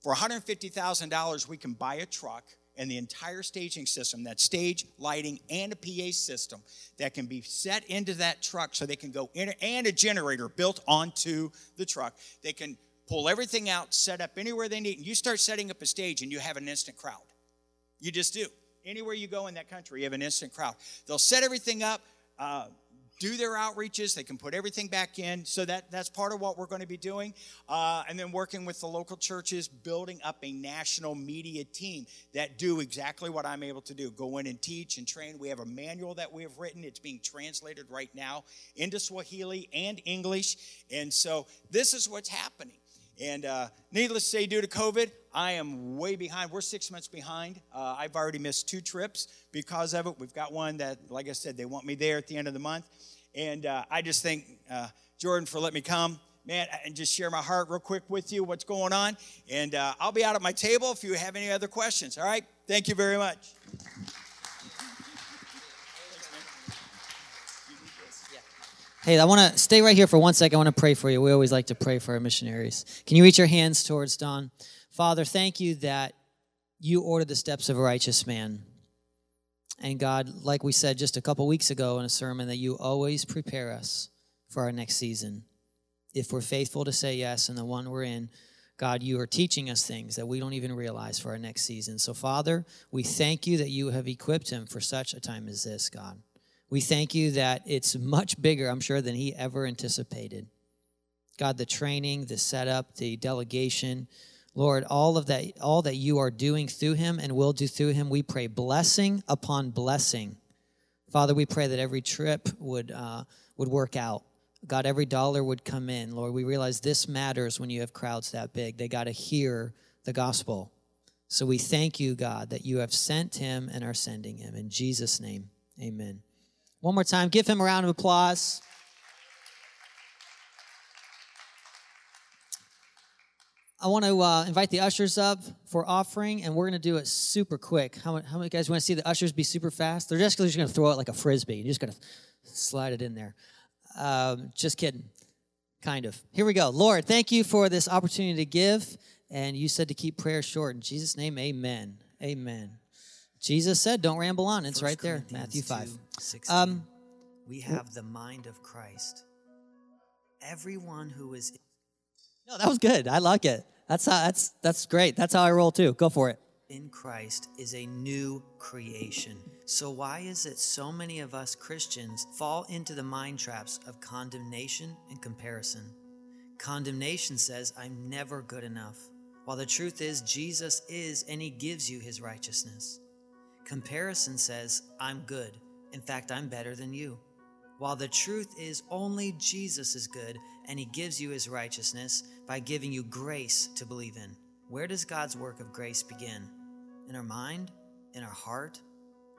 For $150,000, we can buy a truck and the entire staging system, that stage, lighting, and a PA system that can be set into that truck so they can go in, and a generator built onto the truck. They can pull everything out, set up anywhere they need. And you start setting up a stage and you have an instant crowd. You just do. Anywhere you go in that country, you have an instant crowd. They'll set everything up. Uh, do their outreaches. They can put everything back in. So that that's part of what we're going to be doing, uh, and then working with the local churches, building up a national media team that do exactly what I'm able to do: go in and teach and train. We have a manual that we have written. It's being translated right now into Swahili and English, and so this is what's happening. And uh, needless to say, due to COVID, I am way behind. We're six months behind. Uh, I've already missed two trips because of it. We've got one that, like I said, they want me there at the end of the month. And uh, I just thank uh, Jordan for letting me come, man, and just share my heart real quick with you, what's going on. And uh, I'll be out at my table if you have any other questions. All right? Thank you very much. Hey, I want to stay right here for one second. I want to pray for you. We always like to pray for our missionaries. Can you reach your hands towards Don? Father, thank you that you ordered the steps of a righteous man. And God, like we said just a couple weeks ago in a sermon, that you always prepare us for our next season. If we're faithful to say yes in the one we're in, God, you are teaching us things that we don't even realize for our next season. So, Father, we thank you that you have equipped him for such a time as this, God. We thank you that it's much bigger, I'm sure, than he ever anticipated. God, the training, the setup, the delegation, Lord, all of that, all that you are doing through him and will do through him, we pray blessing upon blessing. Father, we pray that every trip would uh, would work out. God, every dollar would come in. Lord, we realize this matters when you have crowds that big. They got to hear the gospel. So we thank you, God, that you have sent him and are sending him. In Jesus' name, amen. One more time, give him a round of applause. I want to uh, invite the ushers up for offering, and we're going to do it super quick. How many, how many guys want to see the ushers be super fast? They're just, just going to throw it like a frisbee. You're just going to slide it in there. Um, just kidding. Kind of. Here we go. Lord, thank you for this opportunity to give. And you said to keep prayer short. In Jesus' name, amen. Amen. Jesus said, don't ramble on. It's right there, Matthew 5. 16, um, we have the mind of Christ. Everyone who is. No, that was good. I like it. That's how, that's that's great. That's how I roll too. Go for it. In Christ is a new creation. So why is it so many of us Christians fall into the mind traps of condemnation and comparison? Condemnation says I'm never good enough, while the truth is Jesus is and he gives you his righteousness. Comparison says I'm good. In fact, I'm better than you. While the truth is only Jesus is good and he gives you his righteousness by giving you grace to believe in. Where does God's work of grace begin? In our mind? In our heart?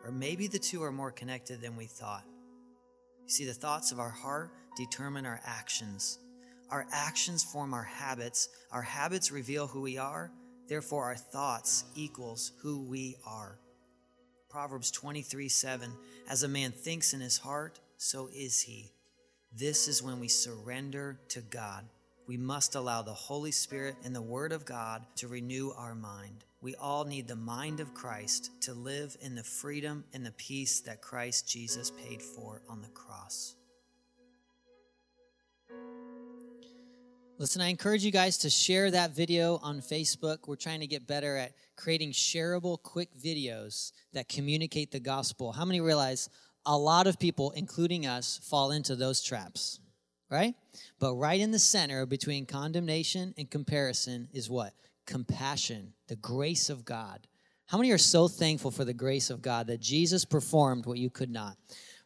Or maybe the two are more connected than we thought. You see, the thoughts of our heart determine our actions. Our actions form our habits. Our habits reveal who we are. Therefore, our thoughts equals who we are. Proverbs 23 7 As a man thinks in his heart, so is he. This is when we surrender to God. We must allow the Holy Spirit and the Word of God to renew our mind. We all need the mind of Christ to live in the freedom and the peace that Christ Jesus paid for on the cross. Listen, I encourage you guys to share that video on Facebook. We're trying to get better at creating shareable, quick videos that communicate the gospel. How many realize a lot of people, including us, fall into those traps, right? But right in the center between condemnation and comparison is what? Compassion, the grace of God. How many are so thankful for the grace of God that Jesus performed what you could not,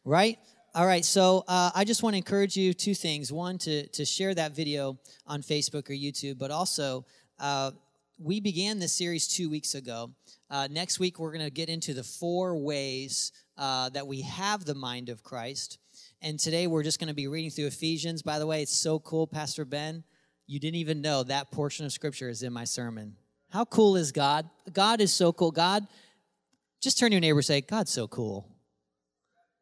right? All right, so uh, I just want to encourage you two things. One, to, to share that video on Facebook or YouTube, but also, uh, we began this series two weeks ago. Uh, next week, we're going to get into the four ways uh, that we have the mind of Christ. And today we're just going to be reading through Ephesians. By the way, it's so cool, Pastor Ben. You didn't even know that portion of scripture is in my sermon. How cool is God? God is so cool. God, just turn to your neighbor and say, God's so cool.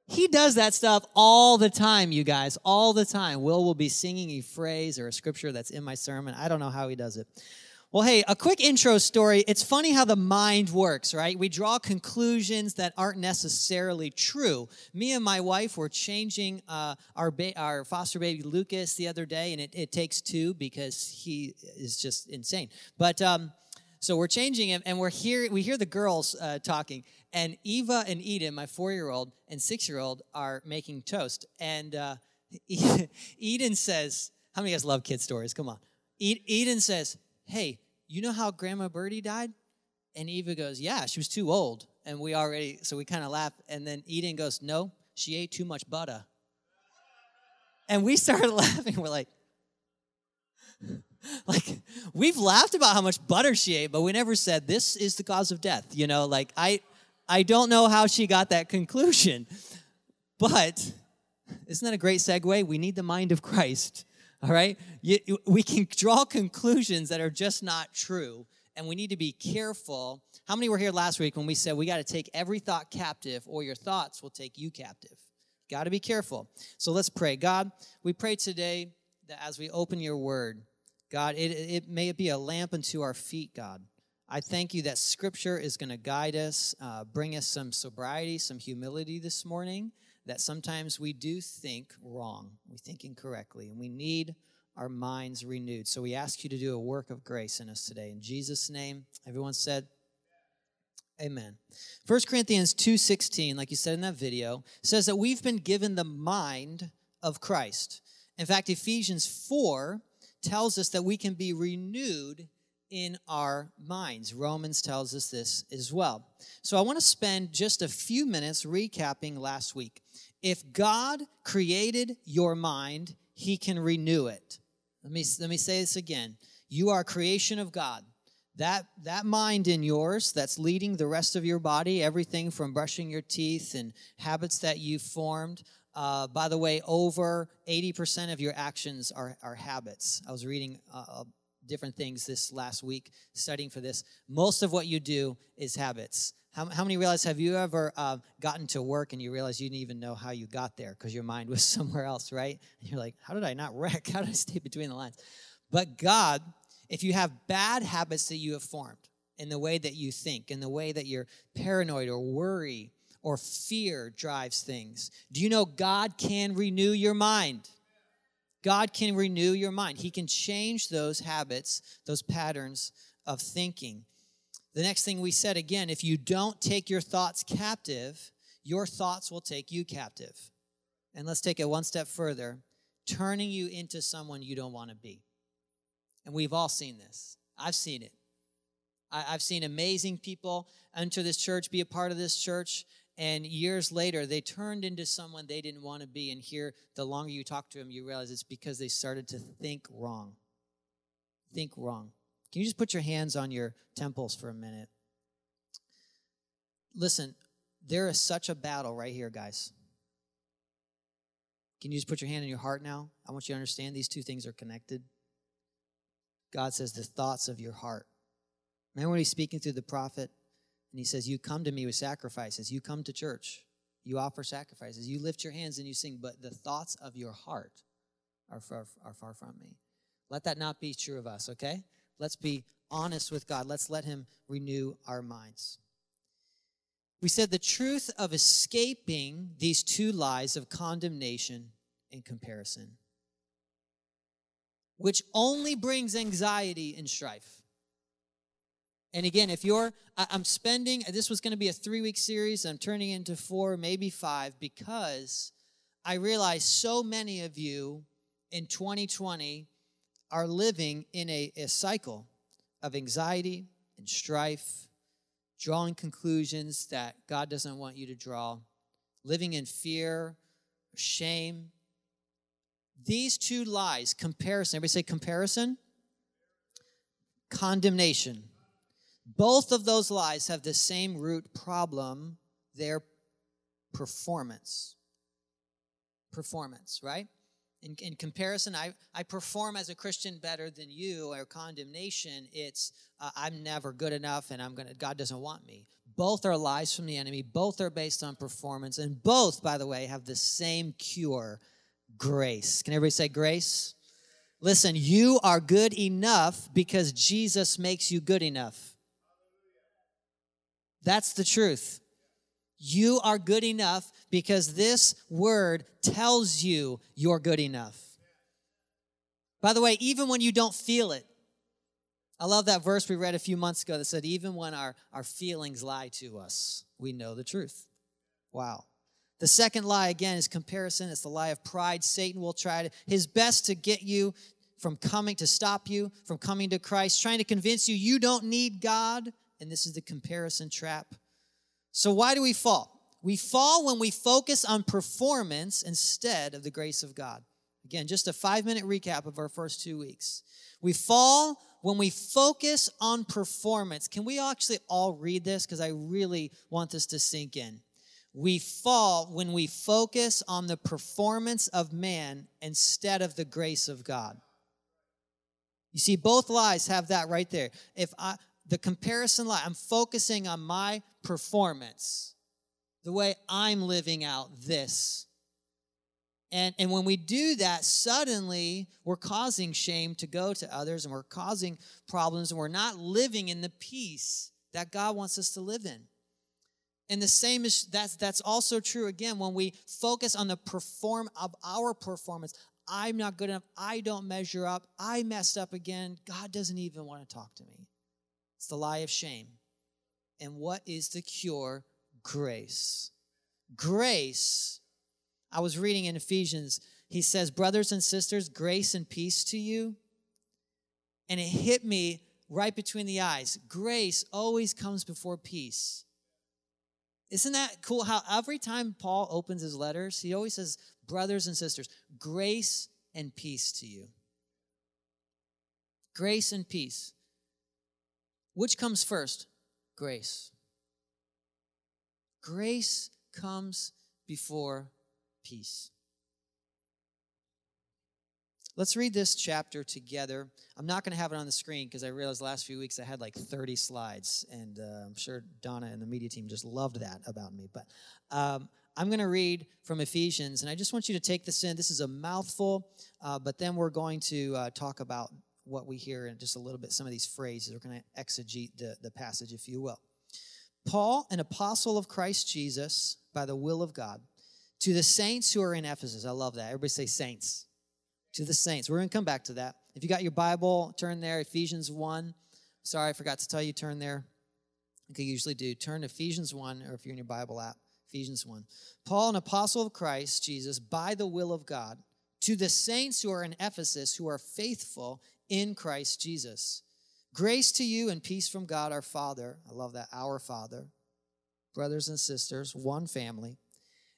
He does that stuff all the time, you guys, all the time. Will will be singing a phrase or a scripture that's in my sermon. I don't know how he does it. Well, hey, a quick intro story. It's funny how the mind works, right? We draw conclusions that aren't necessarily true. Me and my wife were changing uh, our, ba- our foster baby Lucas the other day, and it, it, takes two because he is just insane. But um, So we're changing him, and we're here. We hear the girls uh, talking, and Eva and Eden, my four-year-old and six-year-old, are making toast. And uh, Eden says, "How many of you guys love kid stories? Come on." Eden says, "Hey, you know how Grandma Birdie died?" And Eva goes, "Yeah, she was too old." And we already, so we kind of laugh. And then Eden goes, "No, she ate too much butter." And we started laughing. We're like, like we've laughed about how much butter she ate, but we never said this is the cause of death. You know, like I, I don't know how she got that conclusion, but isn't that a great segue? We need the mind of Christ. All right, you, we can draw conclusions that are just not true, and we need to be careful. How many were here last week when we said we got to take every thought captive, or your thoughts will take you captive? Got to be careful. So let's pray. God, we pray today that as we open your word, God, it, it may be a lamp unto our feet, God. I thank you that scripture is going to guide us, uh, bring us some sobriety, some humility this morning, that sometimes we do think wrong. We think incorrectly, and we need our minds renewed. So we ask you to do a work of grace in us today. In Jesus' name, everyone said, Amen. 1 Corinthians 2:16, like you said in that video, says that we've been given the mind of Christ. In fact, Ephesians 4 tells us that we can be renewed in our minds. Romans tells us this as well. So I want to spend just a few minutes recapping last week. If God created your mind, he can renew it. Let me let me say this again. You are creation of God that that mind in yours that's leading the rest of your body everything from brushing your teeth and habits that you formed uh, by the way over 80% of your actions are, are habits. I was reading uh, uh, different things this last week studying for this. Most of what you do is habits. How, how many realize have you ever uh, gotten to work and you realize you didn't even know how you got there because your mind was somewhere else right? And you're like how did i not wreck? How did i stay between the lines? But god if you have bad habits that you have formed in the way that you think, in the way that you're paranoid or worry or fear drives things, do you know God can renew your mind? God can renew your mind. He can change those habits, those patterns of thinking. The next thing we said again if you don't take your thoughts captive, your thoughts will take you captive. And let's take it one step further turning you into someone you don't want to be. And we've all seen this. I've seen it. I, have seen amazing people enter this church, be a part of this church, and years later they turned into someone they didn't want to be. And here, the longer you talk to them, you realize it's because they started to think wrong. Think wrong. Can you just put your hands on your temples for a minute? Listen, there is such a battle right here, guys. Can you just put your hand on your heart now? I want you to understand these two things are connected. God says, the thoughts of your heart. Remember when he's speaking through the prophet and he says, You come to me with sacrifices. You come to church. You offer sacrifices. You lift your hands and you sing, but the thoughts of your heart are far, are far from me. Let that not be true of us, okay? Let's be honest with God. Let's let him renew our minds. We said the truth of escaping these two lies of condemnation and comparison which only brings anxiety and strife. And again, if you're, I'm spending, this was going to be a three week series, I'm turning into four, maybe five, because I realize so many of you in 2020 are living in a, a cycle of anxiety and strife, drawing conclusions that God doesn't want you to draw, living in fear, shame, these two lies, comparison, everybody say comparison, condemnation. Both of those lies have the same root problem, their performance. Performance, right? In, in, comparison, I, I perform as a Christian better than you, or condemnation, it's uh, I'm never good enough and I'm gonna God doesn't want me. Both are lies from the enemy, both are based on performance, and both, by the way, have the same cure grace. Can everybody say grace? Listen, you are good enough because Jesus makes you good enough. That's the truth. You are good enough because this word tells you you're good enough. By the way, even when you don't feel it, I love that verse we read a few months ago that said, even when our, our feelings lie to us, we know the truth. Wow. The second lie, again, is comparison. It's the lie of pride. Satan will try to, his best to get you from coming, to stop you from coming to Christ, trying to convince you you don't need God. And this is the comparison trap. So, why do we fall? We fall when we focus on performance instead of the grace of God. Again, just a five minute recap of our first two weeks. We fall when we focus on performance. Can we actually all read this? Because I really want this to sink in. We fall when we focus on the performance of man instead of the grace of God. You see, both lies have that right there. If I, the comparison lie, I'm focusing on my performance, the way I'm living out this. And, and when we do that, suddenly we're causing shame to go to others and we're causing problems and we're not living in the peace that God wants us to live in. And the same is that's that's also true again when we focus on the perform of our performance. I'm not good enough. I don't measure up. I messed up again. God doesn't even want to talk to me. It's the lie of shame. And what is the cure? Grace. Grace. I was reading in Ephesians, he says, Brothers and sisters, grace and peace to you. And it hit me right between the eyes. Grace always comes before peace. Isn't that cool how every time Paul opens his letters, he always says, Brothers and sisters, grace and peace to you. Grace and peace. Which comes first? Grace. Grace comes before peace. Let's read this chapter together. I'm not going to have it on the screen because I realized last few weeks I had like 30 slides, and uh, I'm sure Donna and the media team just loved that about me. But um, I'm going to read from Ephesians, and I just want you to take this in. This is a mouthful, uh, but then we're going to uh, talk about what we hear in just a little bit, some of these phrases. We're going to exegete the, the passage, if you will. Paul, an apostle of Christ Jesus, by the will of God, to the saints who are in Ephesus. I love that. Everybody say saints to the saints. We're going to come back to that. If you got your Bible, turn there, Ephesians 1. Sorry, I forgot to tell you, turn there. I usually do. Turn to Ephesians 1, or if you're in your Bible app, Ephesians 1. Paul, an apostle of Christ Jesus, by the will of God, to the saints who are in Ephesus, who are faithful in Christ Jesus. Grace to you and peace from God our Father. I love that, our Father. Brothers and sisters, one family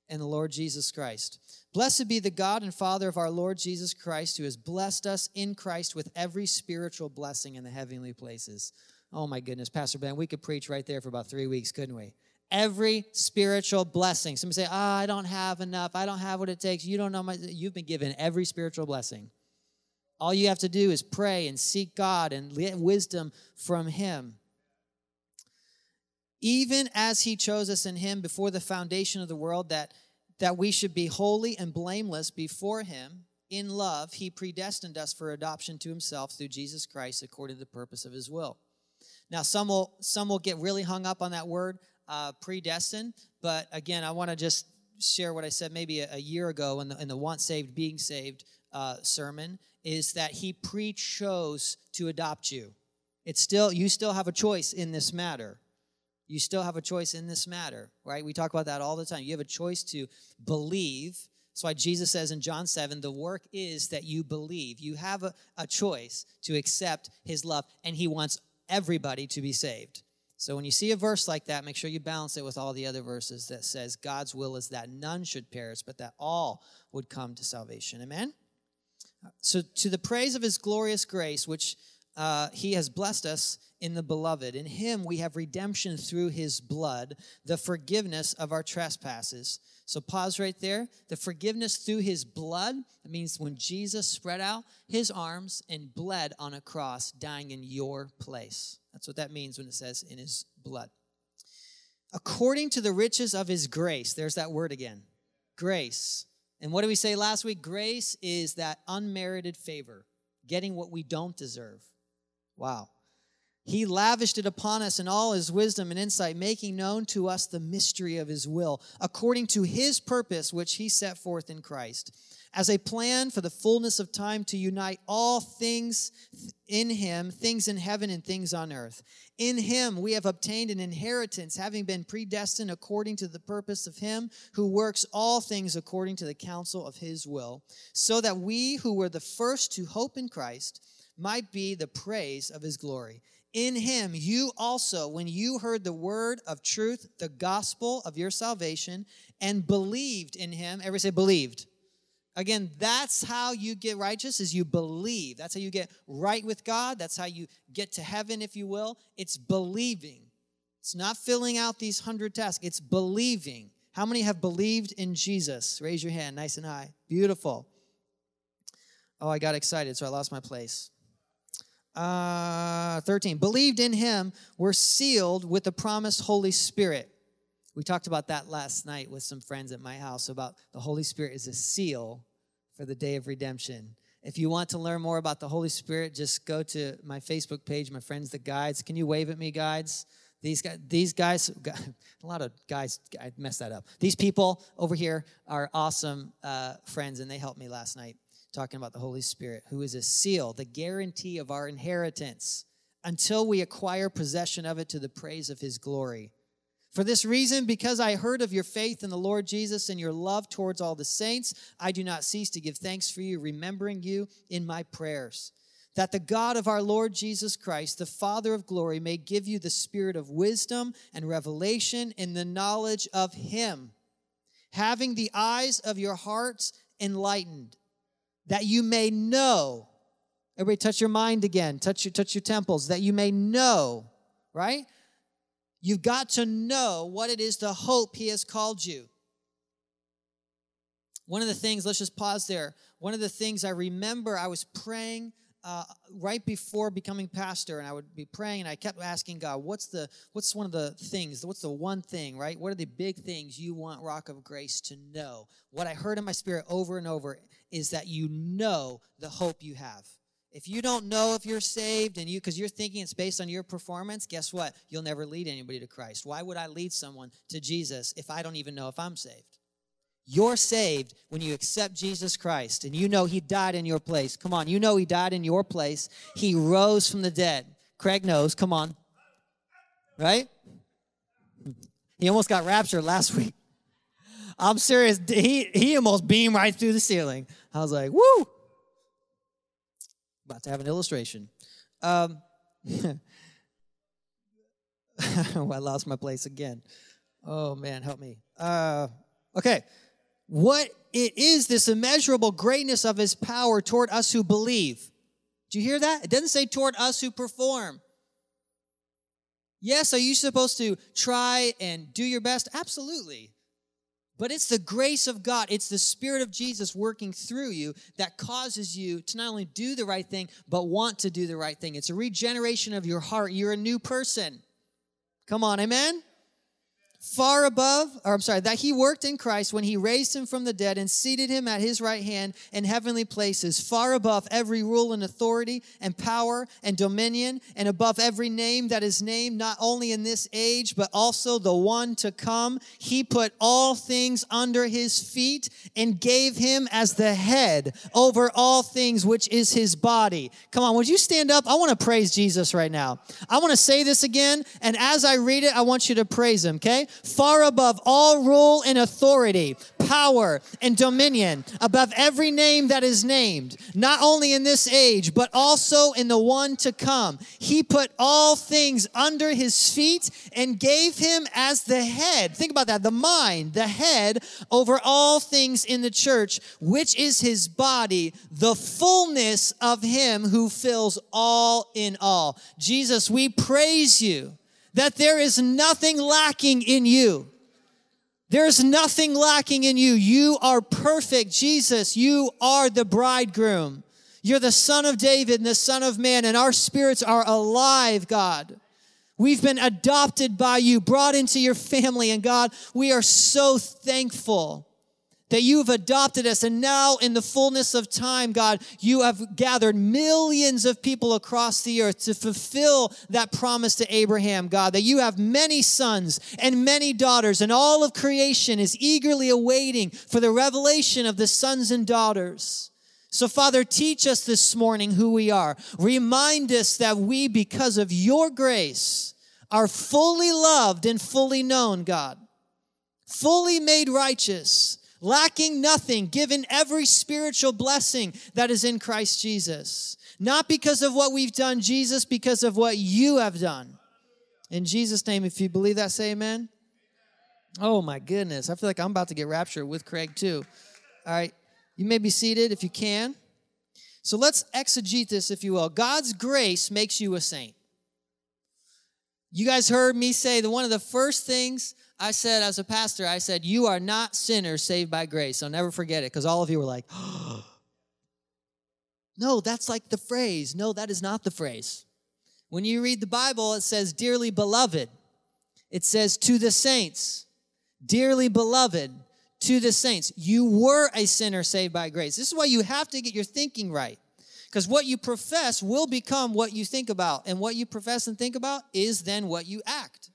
and the Lord Jesus Christ. Blessed be the God and Father of our Lord Jesus Christ, who has blessed us in Christ with every spiritual blessing in the heavenly places. Oh my goodness, Pastor Ben, we could preach right there for about three weeks, couldn't we? Every spiritual blessing. Somebody say, "Ah, oh, I don't have enough. I don't have what it takes. You don't know my." You've been given every spiritual blessing. All you have to do is pray and seek God and get wisdom from Him. Even as he chose us in him before the foundation of the world that that we should be holy and blameless before him in love he predestined us for adoption to himself through jesus christ according to the purpose of his will. Now some will some will get really hung up on that word uh, predestined but again i want to just share what i said maybe a, a year ago in the, in the once saved being saved uh, sermon is that he pre-chose to adopt you it's still you still have a choice in this matter you still have a choice in this matter, right? We talk about that all the time. You have a choice to believe. That's why Jesus says in John 7 the work is that you believe. You have a, a choice to accept his love, and he wants everybody to be saved. So when you see a verse like that, make sure you balance it with all the other verses that says God's will is that none should perish, but that all would come to salvation. Amen? So to the praise of his glorious grace, which uh, he has blessed us in the beloved. In him we have redemption through his blood, the forgiveness of our trespasses. So pause right there. The forgiveness through his blood, it means when Jesus spread out his arms and bled on a cross, dying in your place. That's what that means when it says in his blood. According to the riches of his grace, there's that word again grace. And what did we say last week? Grace is that unmerited favor, getting what we don't deserve. Wow. He lavished it upon us in all his wisdom and insight, making known to us the mystery of his will, according to his purpose, which he set forth in Christ, as a plan for the fullness of time to unite all things in him, things in heaven and things on earth. In him we have obtained an inheritance, having been predestined according to the purpose of him who works all things according to the counsel of his will, so that we who were the first to hope in Christ might be the praise of his glory. In him, you also, when you heard the word of truth, the gospel of your salvation, and believed in him, everybody say believed. Again, that's how you get righteous is you believe. That's how you get right with God. That's how you get to heaven, if you will. It's believing. It's not filling out these hundred tasks. It's believing. How many have believed in Jesus? Raise your hand, nice and high. Beautiful. Oh, I got excited, so I lost my place. Uh, 13. Believed in him, were sealed with the promised Holy Spirit. We talked about that last night with some friends at my house about the Holy Spirit is a seal for the day of redemption. If you want to learn more about the Holy Spirit, just go to my Facebook page, my friends, the guides. Can you wave at me, guides? These guys, these guys, a lot of guys, I messed that up. These people over here are awesome uh, friends, and they helped me last night talking about the Holy Spirit, who is a seal, the guarantee of our inheritance until we acquire possession of it to the praise of his glory. For this reason, because I heard of your faith in the Lord Jesus and your love towards all the saints, I do not cease to give thanks for you, remembering you in my prayers. That the God of our Lord Jesus Christ, the Father of glory, may give you the spirit of wisdom and revelation in the knowledge of him, having the eyes of your hearts enlightened, that you may know. Everybody touch your mind again, touch your, touch your temples, that you may know, right? You've got to know what it is the hope He has called you. One of the things, let's just pause there. One of the things I remember I was praying uh, right before becoming pastor, and I would be praying, and I kept asking God, "What's the what's one of the things? What's the one thing? Right? What are the big things you want Rock of Grace to know?" What I heard in my spirit over and over is that you know the hope you have. If you don't know if you're saved and you because you're thinking it's based on your performance, guess what? You'll never lead anybody to Christ. Why would I lead someone to Jesus if I don't even know if I'm saved? You're saved when you accept Jesus Christ and you know he died in your place. Come on, you know he died in your place. He rose from the dead. Craig knows, come on. Right? He almost got raptured last week. I'm serious. He he almost beamed right through the ceiling. I was like, woo! About to have an illustration. Um, oh, I lost my place again. Oh man, help me. Uh, okay, what it is this immeasurable greatness of His power toward us who believe. Do you hear that? It doesn't say toward us who perform. Yes, are you supposed to try and do your best? Absolutely. But it's the grace of God, it's the Spirit of Jesus working through you that causes you to not only do the right thing, but want to do the right thing. It's a regeneration of your heart. You're a new person. Come on, amen? Far above, or I'm sorry, that he worked in Christ when he raised him from the dead and seated him at his right hand in heavenly places, far above every rule and authority and power and dominion, and above every name that is named, not only in this age, but also the one to come. He put all things under his feet and gave him as the head over all things, which is his body. Come on, would you stand up? I want to praise Jesus right now. I want to say this again, and as I read it, I want you to praise him, okay? Far above all rule and authority, power and dominion, above every name that is named, not only in this age, but also in the one to come. He put all things under his feet and gave him as the head. Think about that the mind, the head over all things in the church, which is his body, the fullness of him who fills all in all. Jesus, we praise you that there is nothing lacking in you. There's nothing lacking in you. You are perfect. Jesus, you are the bridegroom. You're the son of David and the son of man, and our spirits are alive, God. We've been adopted by you, brought into your family, and God, we are so thankful that you've adopted us. And now, in the fullness of time, God, you have gathered millions of people across the earth to fulfill that promise to Abraham, God, that you have many sons and many daughters, and all of creation is eagerly awaiting for the revelation of the sons and daughters. So, Father, teach us this morning who we are. Remind us that we, because of your grace, are fully loved and fully known, God, fully made righteous lacking nothing, given every spiritual blessing that is in Christ Jesus. Not because of what we've done, Jesus, because of what you have done. In Jesus' name, if you believe that, say amen. Oh my goodness. I feel like I'm about to get raptured with Craig too. All right. You may be seated if you can. So let's exegete this, if you will. God's grace makes you a saint. You guys heard me say that one of the first things I said as a pastor, I said, You are not sinners saved by grace. I'll never forget it because all of you were like, No, that's like the phrase. No, that is not the phrase. When you read the Bible, it says, Dearly beloved. It says, To the saints. Dearly beloved, to the saints. You were a sinner saved by grace. This is why you have to get your thinking right. Because what you profess will become what you think about. And what you profess and think about is then what you act.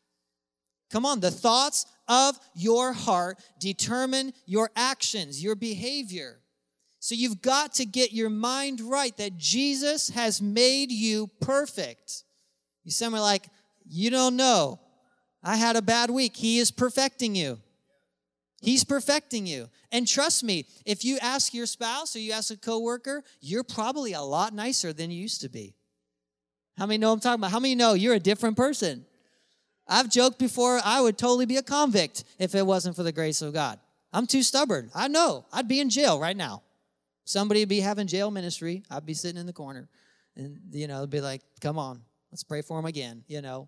Come on, the thoughts of your heart determine your actions, your behavior. So you've got to get your mind right that Jesus has made you perfect. You sound like, you don't know. I had a bad week. He is perfecting you. He's perfecting you. And trust me, if you ask your spouse or you ask a coworker, you're probably a lot nicer than you used to be. How many know I'm talking about? How many know you're a different person? I've joked before, I would totally be a convict if it wasn't for the grace of God. I'm too stubborn. I know. I'd be in jail right now. Somebody would be having jail ministry. I'd be sitting in the corner. And, you know, be like, come on, let's pray for him again, you know.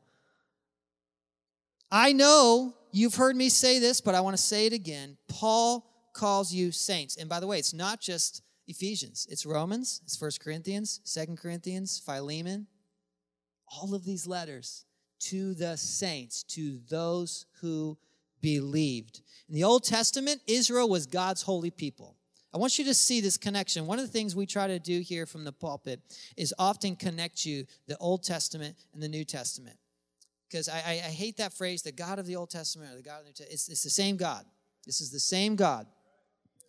I know you've heard me say this, but I want to say it again. Paul calls you saints. And by the way, it's not just Ephesians, it's Romans, it's First Corinthians, Second Corinthians, Philemon. All of these letters to the saints, to those who believed. In the Old Testament, Israel was God's holy people. I want you to see this connection. One of the things we try to do here from the pulpit is often connect you the Old Testament and the New Testament. Because I, I, I hate that phrase, the God of the Old Testament or the God of the New Testament. It's, it's the same God. This is the same God.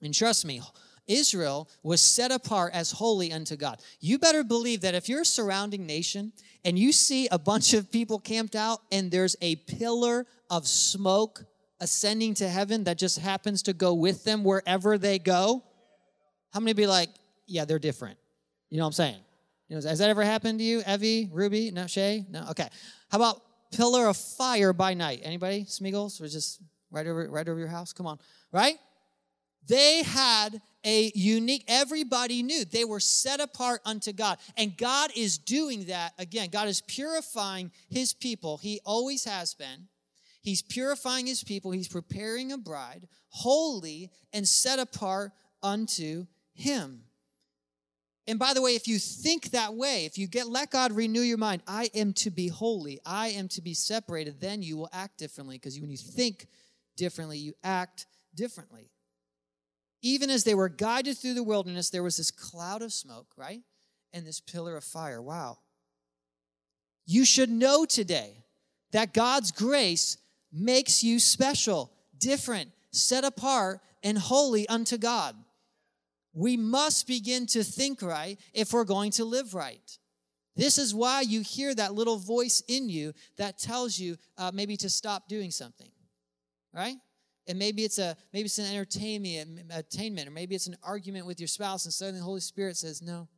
And trust me, Israel was set apart as holy unto God. You better believe that if you're a surrounding nation and you see a bunch of people camped out and there's a pillar of smoke ascending to heaven that just happens to go with them wherever they go, how many be like, yeah, they're different? You know what I'm saying? You know, has that ever happened to you, Evie, Ruby, no, Shay? No? Okay. How about pillar of fire by night? Anybody? Smeagol's? Or just right over, right over your house? Come on. Right? They had a unique, everybody knew they were set apart unto God. And God is doing that again. God is purifying his people. He always has been. He's purifying his people. He's preparing a bride, holy and set apart unto him. And by the way, if you think that way, if you get let God renew your mind, I am to be holy, I am to be separated, then you will act differently because when you think differently, you act differently. Even as they were guided through the wilderness, there was this cloud of smoke, right? And this pillar of fire. Wow. You should know today that God's grace makes you special, different, set apart, and holy unto God. We must begin to think right if we're going to live right. This is why you hear that little voice in you that tells you uh, maybe to stop doing something, right? And maybe it's a maybe it's an entertainment, attainment, or maybe it's an argument with your spouse, and suddenly the Holy Spirit says, "No,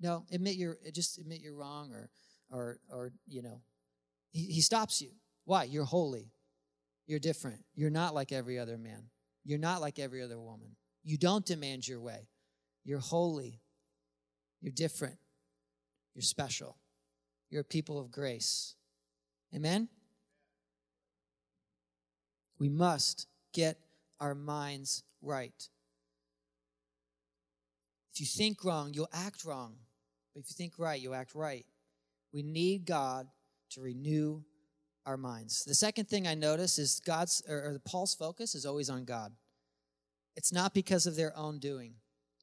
no, admit you're just admit you're wrong, or or or you know, he, he stops you. Why? You're holy. You're different. You're not like every other man. You're not like every other woman. You don't demand your way. You're holy. You're different. You're special. You're a people of grace. Amen? We must get our minds right. If you think wrong, you'll act wrong. But if you think right, you'll act right. We need God to renew our minds. The second thing I notice is God's or, or Paul's focus is always on God. It's not because of their own doing,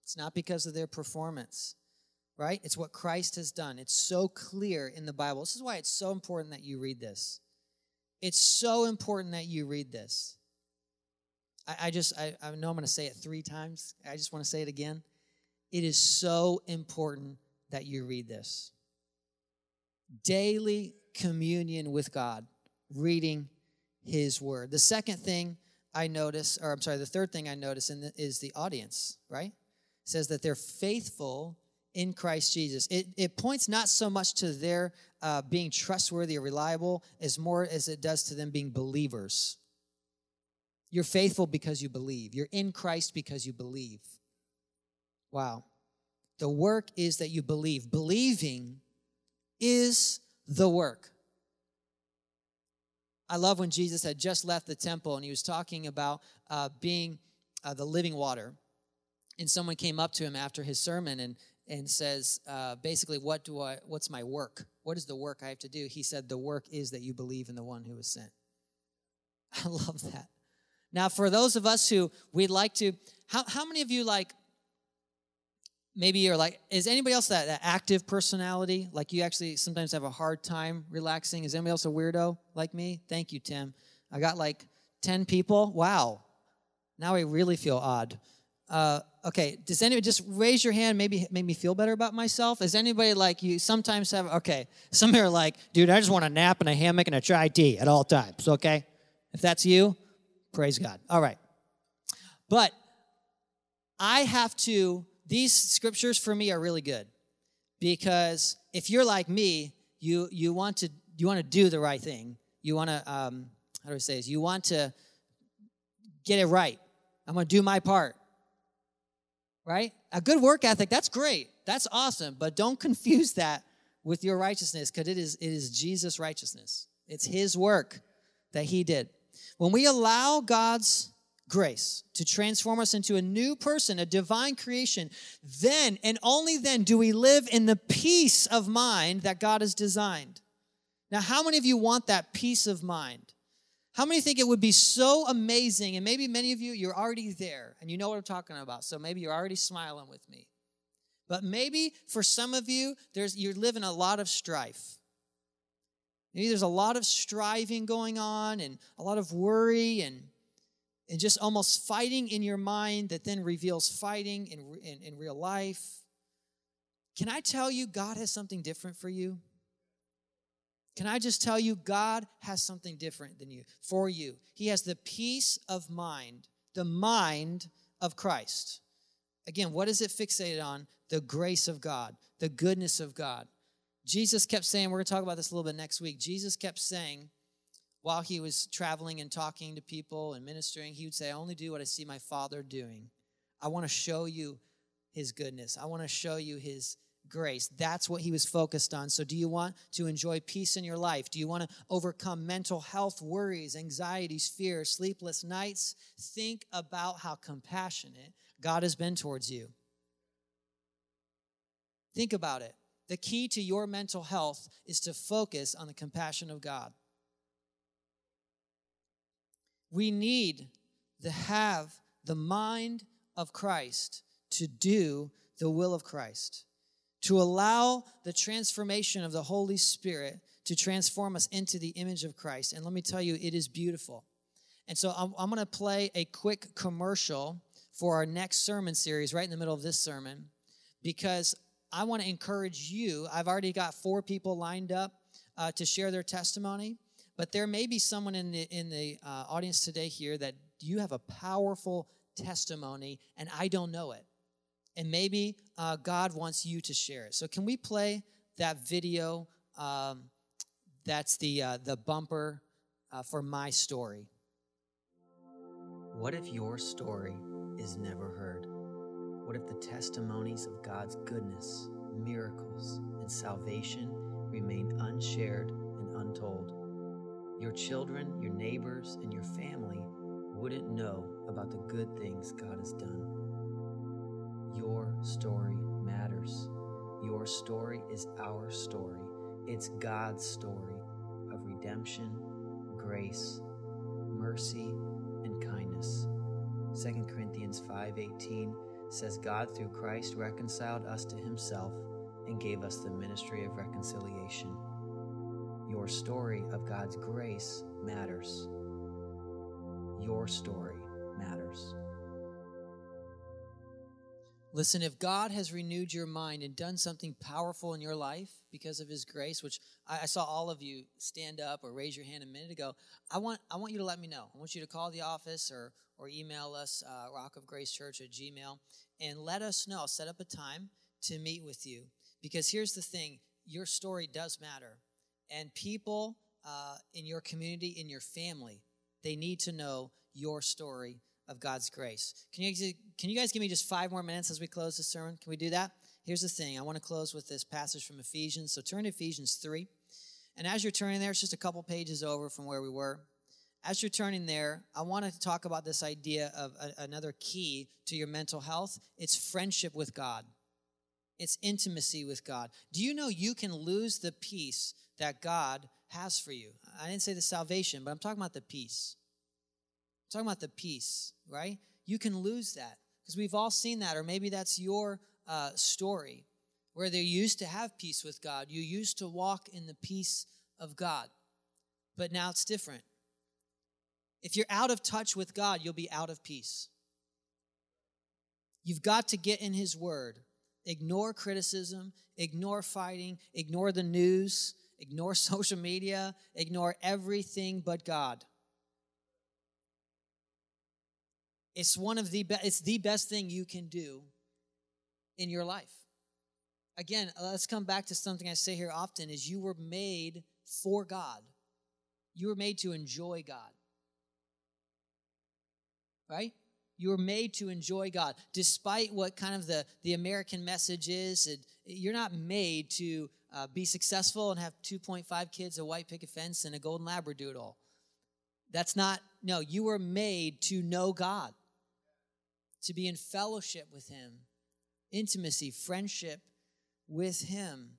it's not because of their performance, right? It's what Christ has done. It's so clear in the Bible. This is why it's so important that you read this. It's so important that you read this. I, I just, I, I know I'm going to say it three times. I just want to say it again. It is so important that you read this. Daily communion with God, reading His Word. The second thing I notice, or I'm sorry, the third thing I notice in the, is the audience, right? It says that they're faithful in Christ Jesus. It, it points not so much to their uh, being trustworthy or reliable as more as it does to them being believers. You're faithful because you believe. You're in Christ because you believe. Wow. The work is that you believe. Believing is the work. I love when Jesus had just left the temple and he was talking about uh, being uh, the living water. And someone came up to him after his sermon and, and says, uh, basically, what do I, what's my work? What is the work I have to do? He said, the work is that you believe in the one who was sent. I love that. Now, for those of us who we'd like to, how, how many of you like, maybe you're like, is anybody else that, that active personality? Like you actually sometimes have a hard time relaxing? Is anybody else a weirdo like me? Thank you, Tim. I got like 10 people. Wow. Now I really feel odd. Uh, okay, does anybody just raise your hand? Maybe make me feel better about myself. Is anybody like you? Sometimes have okay. Some are like, dude, I just want a nap and a hammock and a chai tea at all times. Okay, if that's you, praise God. All right, but I have to. These scriptures for me are really good because if you're like me, you you want to you want to do the right thing. You want to um, how do I say this? You want to get it right. I'm going to do my part right? A good work ethic, that's great. That's awesome. But don't confuse that with your righteousness because it is, it is Jesus' righteousness. It's his work that he did. When we allow God's grace to transform us into a new person, a divine creation, then and only then do we live in the peace of mind that God has designed. Now, how many of you want that peace of mind? How many think it would be so amazing? And maybe many of you, you're already there and you know what I'm talking about. So maybe you're already smiling with me. But maybe for some of you, there's, you're living a lot of strife. Maybe there's a lot of striving going on and a lot of worry and, and just almost fighting in your mind that then reveals fighting in, in, in real life. Can I tell you, God has something different for you? Can I just tell you, God has something different than you for you. He has the peace of mind, the mind of Christ. Again, what is it fixated on? The grace of God, the goodness of God. Jesus kept saying, we're going to talk about this a little bit next week. Jesus kept saying, while he was traveling and talking to people and ministering, he would say, I only do what I see my Father doing. I want to show you his goodness. I want to show you his grace. That's what he was focused on. So, do you want to enjoy peace in your life? Do you want to overcome mental health worries, anxieties, fears, sleepless nights? Think about how compassionate God has been towards you. Think about it. The key to your mental health is to focus on the compassion of God. We need to have the mind of Christ to do the will of Christ to allow the transformation of the Holy Spirit to transform us into the image of Christ. And let me tell you, it is beautiful. And so I'm, I'm going to play a quick commercial for our next sermon series right in the middle of this sermon because I want to encourage you. I've already got four people lined up uh, to share their testimony, but there may be someone in the, in the uh, audience today here that you have a powerful testimony and I don't know it and maybe uh, God wants you to share it. So, can we play that video? Um, that's the uh, the bumper uh, for my story. What if your story is never heard? What if the testimonies of God's goodness, miracles, and salvation remain unshared and untold? Your children, your neighbors, and your family wouldn't know about the good things God has done. Your story matters. Your story is our story. It's God's story of redemption, grace, mercy, and kindness. 2 Corinthians 5:18 says God through Christ reconciled us to himself and gave us the ministry of reconciliation. Your story of God's grace matters. Your story matters. Listen, if God has renewed your mind and done something powerful in your life because of His grace, which I, saw all of you stand up or raise your hand a minute ago, I want I want you to let me know. I want you to call the office or or email us uh, Rock of Grace Church at Gmail and let us know. Set up a time to meet with you because here's the thing: your story does matter, and people uh, in your community, in your family, they need to know your story of God's grace. Can you, can you guys give me just five more minutes as we close this sermon? Can we do that? Here's the thing I want to close with this passage from Ephesians. So turn to Ephesians 3. And as you're turning there, it's just a couple pages over from where we were. As you're turning there, I want to talk about this idea of a, another key to your mental health it's friendship with God, it's intimacy with God. Do you know you can lose the peace that God has for you? I didn't say the salvation, but I'm talking about the peace talking about the peace, right? You can lose that because we've all seen that, or maybe that's your uh, story where they used to have peace with God. You used to walk in the peace of God, but now it's different. If you're out of touch with God, you'll be out of peace. You've got to get in His Word. Ignore criticism, ignore fighting, ignore the news, ignore social media, ignore everything but God. It's one of the best, it's the best thing you can do in your life. Again, let's come back to something I say here often is you were made for God. You were made to enjoy God. Right? You were made to enjoy God. Despite what kind of the, the American message is, it, you're not made to uh, be successful and have 2.5 kids, a white picket fence, and a golden labradoodle. That's not, no, you were made to know God to be in fellowship with Him, intimacy, friendship with Him.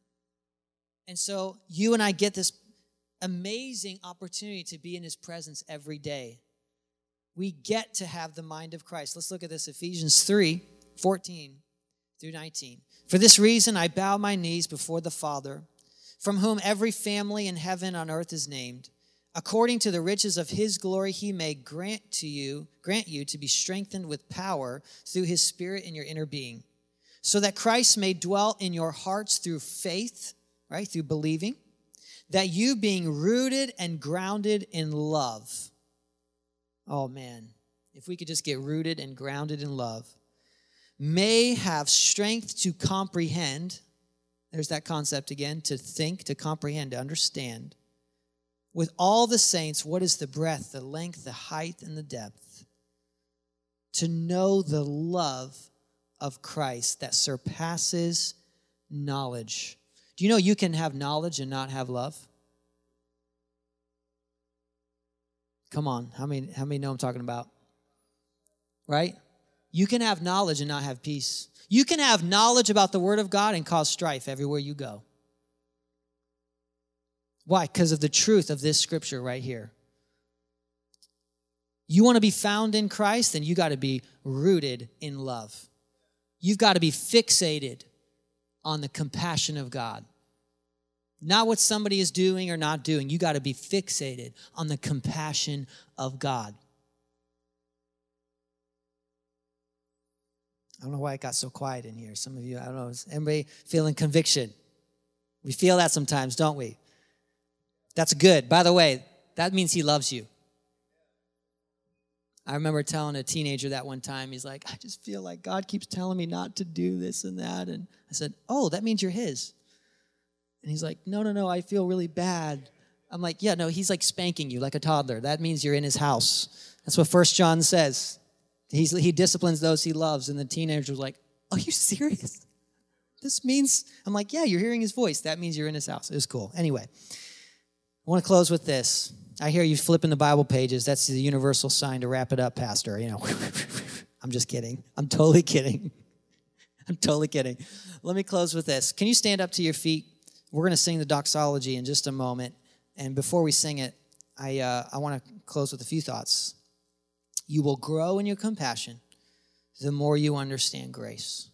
And so you and I get this amazing opportunity to be in His presence every day. We get to have the mind of Christ. Let's look at this Ephesians 3 14 through 19. For this reason, I bow my knees before the Father, from whom every family in heaven on earth is named according to the riches of his glory he may grant to you grant you to be strengthened with power through his spirit in your inner being so that christ may dwell in your hearts through faith right through believing that you being rooted and grounded in love. Oh man. If we could just get rooted and grounded in love may have strength to comprehend there's that concept again to think to comprehend to understand with all the saints what is the breadth, the length, the height, and the depth. To know the love of Christ that surpasses knowledge. Do you know you can have knowledge and not have love? Come on, how many, how many know I'm talking about? Right? You can have knowledge and not have peace. You can have knowledge about the Word of God and cause strife everywhere you go. Why? Because of the truth of this scripture right here. You want to be found in Christ, then you got to be rooted in love. You've got to be fixated on the compassion of God. Not what somebody is doing or not doing. You got to be fixated on the compassion of God. I don't know why it got so quiet in here. Some of you, I don't know, is anybody feeling conviction? We feel that sometimes, don't we? That's good. By the way, that means he loves you. I remember telling a teenager that one time, he's like, I just feel like God keeps telling me not to do this and that. And I said, Oh, that means you're his. And he's like, No, no, no, I feel really bad. I'm like, Yeah, no, he's like spanking you like a toddler. That means you're in his house. That's what First John says. He's, he disciplines those he loves. And the teenager was like, Are you serious? This means, I'm like, Yeah, you're hearing his voice. That means you're in his house. It was cool. Anyway. I want to close with this. I hear you flipping the Bible pages. That's the universal sign to wrap it up, Pastor. You know, I'm just kidding. I'm totally kidding. I'm totally kidding. Let me close with this. Can you stand up to your feet? We're going to sing the doxology in just a moment. And before we sing it, I, uh, I want to close with a few thoughts. You will grow in your compassion the more you understand grace.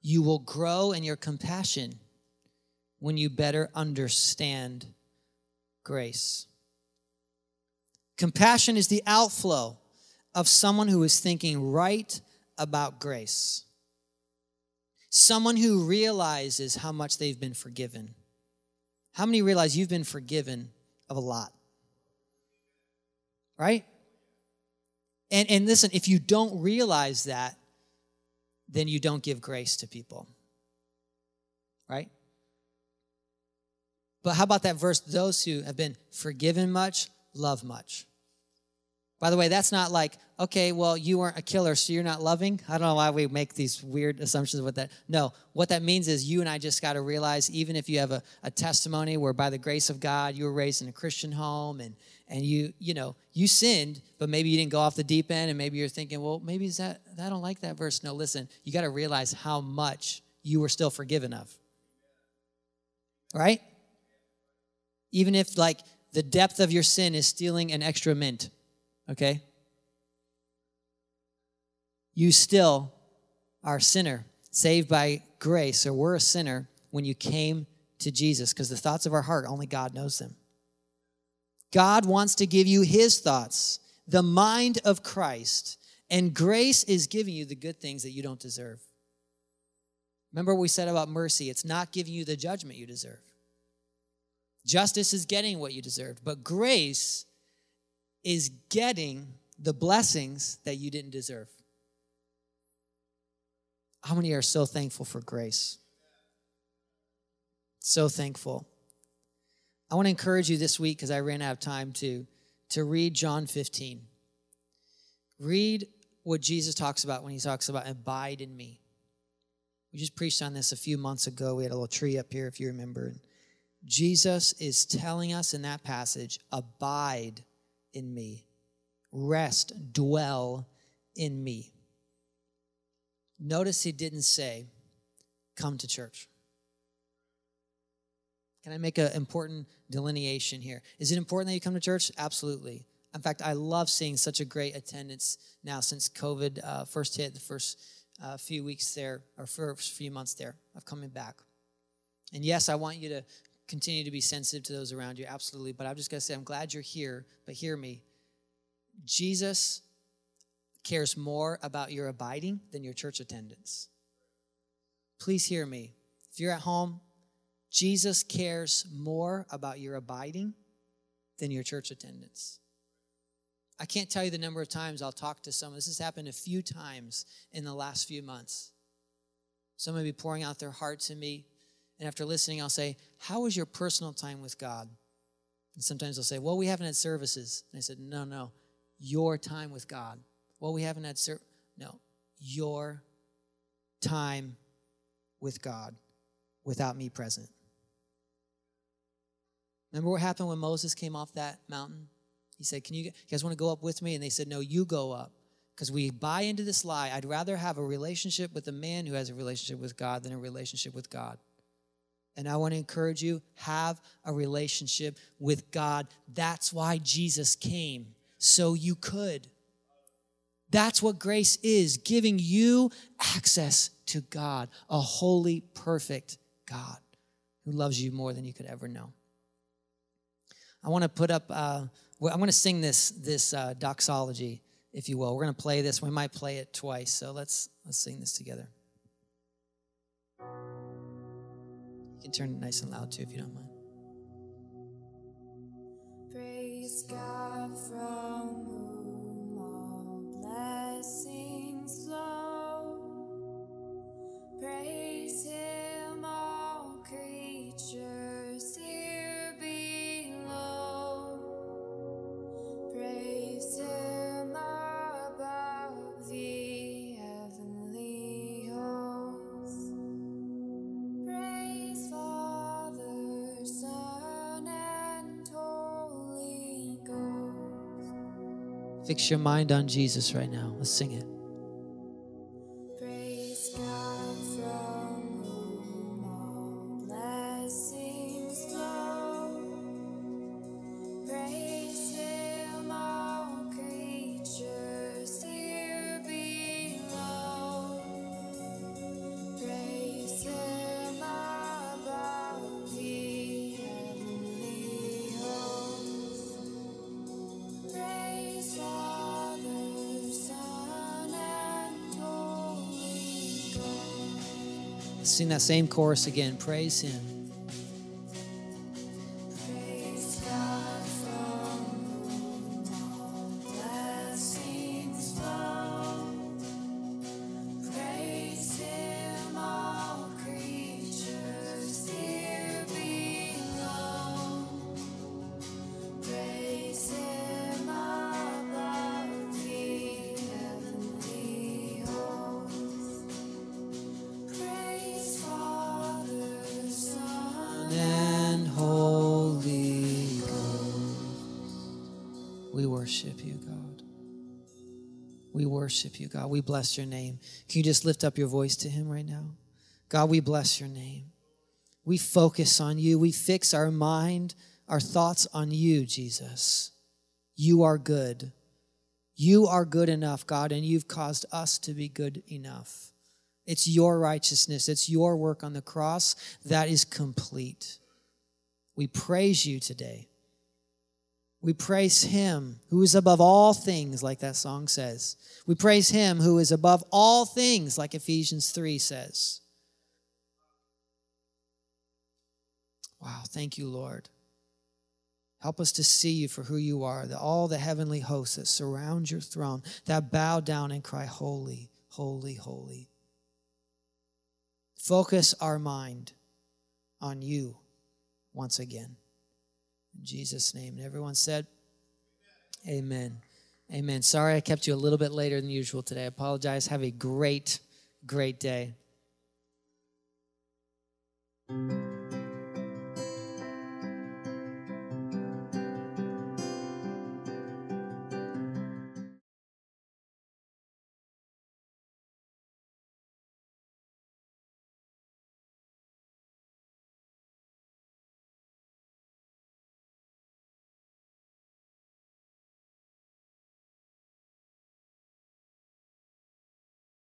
You will grow in your compassion when you better understand grace. Compassion is the outflow of someone who is thinking right about grace, someone who realizes how much they've been forgiven. How many realize you've been forgiven of a lot? Right? And, and listen, if you don't realize that, then you don't give grace to people. But how about that verse? Those who have been forgiven much, love much. By the way, that's not like, okay, well, you weren't a killer, so you're not loving. I don't know why we make these weird assumptions with that. No, what that means is you and I just got to realize, even if you have a, a testimony where by the grace of God you were raised in a Christian home and and you, you know, you sinned, but maybe you didn't go off the deep end, and maybe you're thinking, well, maybe is that I don't like that verse. No, listen, you got to realize how much you were still forgiven of. Right? Even if like the depth of your sin is stealing an extra mint okay? You still are a sinner, saved by grace, or we're a sinner when you came to Jesus, because the thoughts of our heart, only God knows them. God wants to give you his thoughts, the mind of Christ, and grace is giving you the good things that you don't deserve. Remember what we said about mercy it's not giving you the judgment you deserve. Justice is getting what you deserved, but grace is getting the blessings that you didn't deserve. How many are so thankful for grace? So thankful. I want to encourage you this week because I ran out of time to, to read John 15. Read what Jesus talks about when he talks about abide in me. We just preached on this a few months ago. We had a little tree up here, if you remember. Jesus is telling us in that passage, abide in me. Rest, dwell in me. Notice he didn't say, come to church. Can I make an important delineation here? Is it important that you come to church? Absolutely. In fact, I love seeing such a great attendance now since COVID uh, first hit, the first uh, few weeks there, or first few months there of coming back. And yes, I want you to continue to be sensitive to those around you, absolutely. But I'm just going to say, I'm glad you're here, but hear me. Jesus cares more about your abiding than your church attendance. Please hear me. If you're at home, Jesus cares more about your abiding than your church attendance. I can't tell you the number of times I'll talk to someone. This has happened a few times in the last few months. Someone will be pouring out their heart to me, and after listening, I'll say, How was your personal time with God? And sometimes they'll say, Well, we haven't had services. And I said, No, no your time with God. Well, we haven't had ser- no, your time with God without me present. Remember what happened when Moses came off that mountain? He said, Can you, you guys want to go up with me? And they said, No, you go up. Because we buy into this lie. I'd rather have a relationship with a man who has a relationship with God than a relationship with God. And I want to encourage you have a relationship with God. That's why Jesus came so you could. That's what grace is giving you access to God, a holy, perfect God who loves you more than you could ever know. I want to put up, uh, I'm going to sing this, this uh, doxology, if you will. We're going to play this. We might play it twice, so let's, let's sing this together. You can turn it nice and loud too, if you don't mind. Praise God from whom all blessings flow. Praise Him, Fix your mind on Jesus right now. Let's sing it. That same chorus again. Praise Him. God. We bless your name. Can you just lift up your voice to him right now? God, we bless your name. We focus on you. We fix our mind, our thoughts on you, Jesus. You are good. You are good enough, God, and you've caused us to be good enough. It's your righteousness, it's your work on the cross that is complete. We praise you today. We praise him who is above all things, like that song says. We praise him who is above all things, like Ephesians 3 says. Wow, thank you, Lord. Help us to see you for who you are, that all the heavenly hosts that surround your throne, that bow down and cry, Holy, holy, holy. Focus our mind on you once again. In Jesus' name. And everyone said, Amen. Amen. Amen. Sorry I kept you a little bit later than usual today. I apologize. Have a great, great day.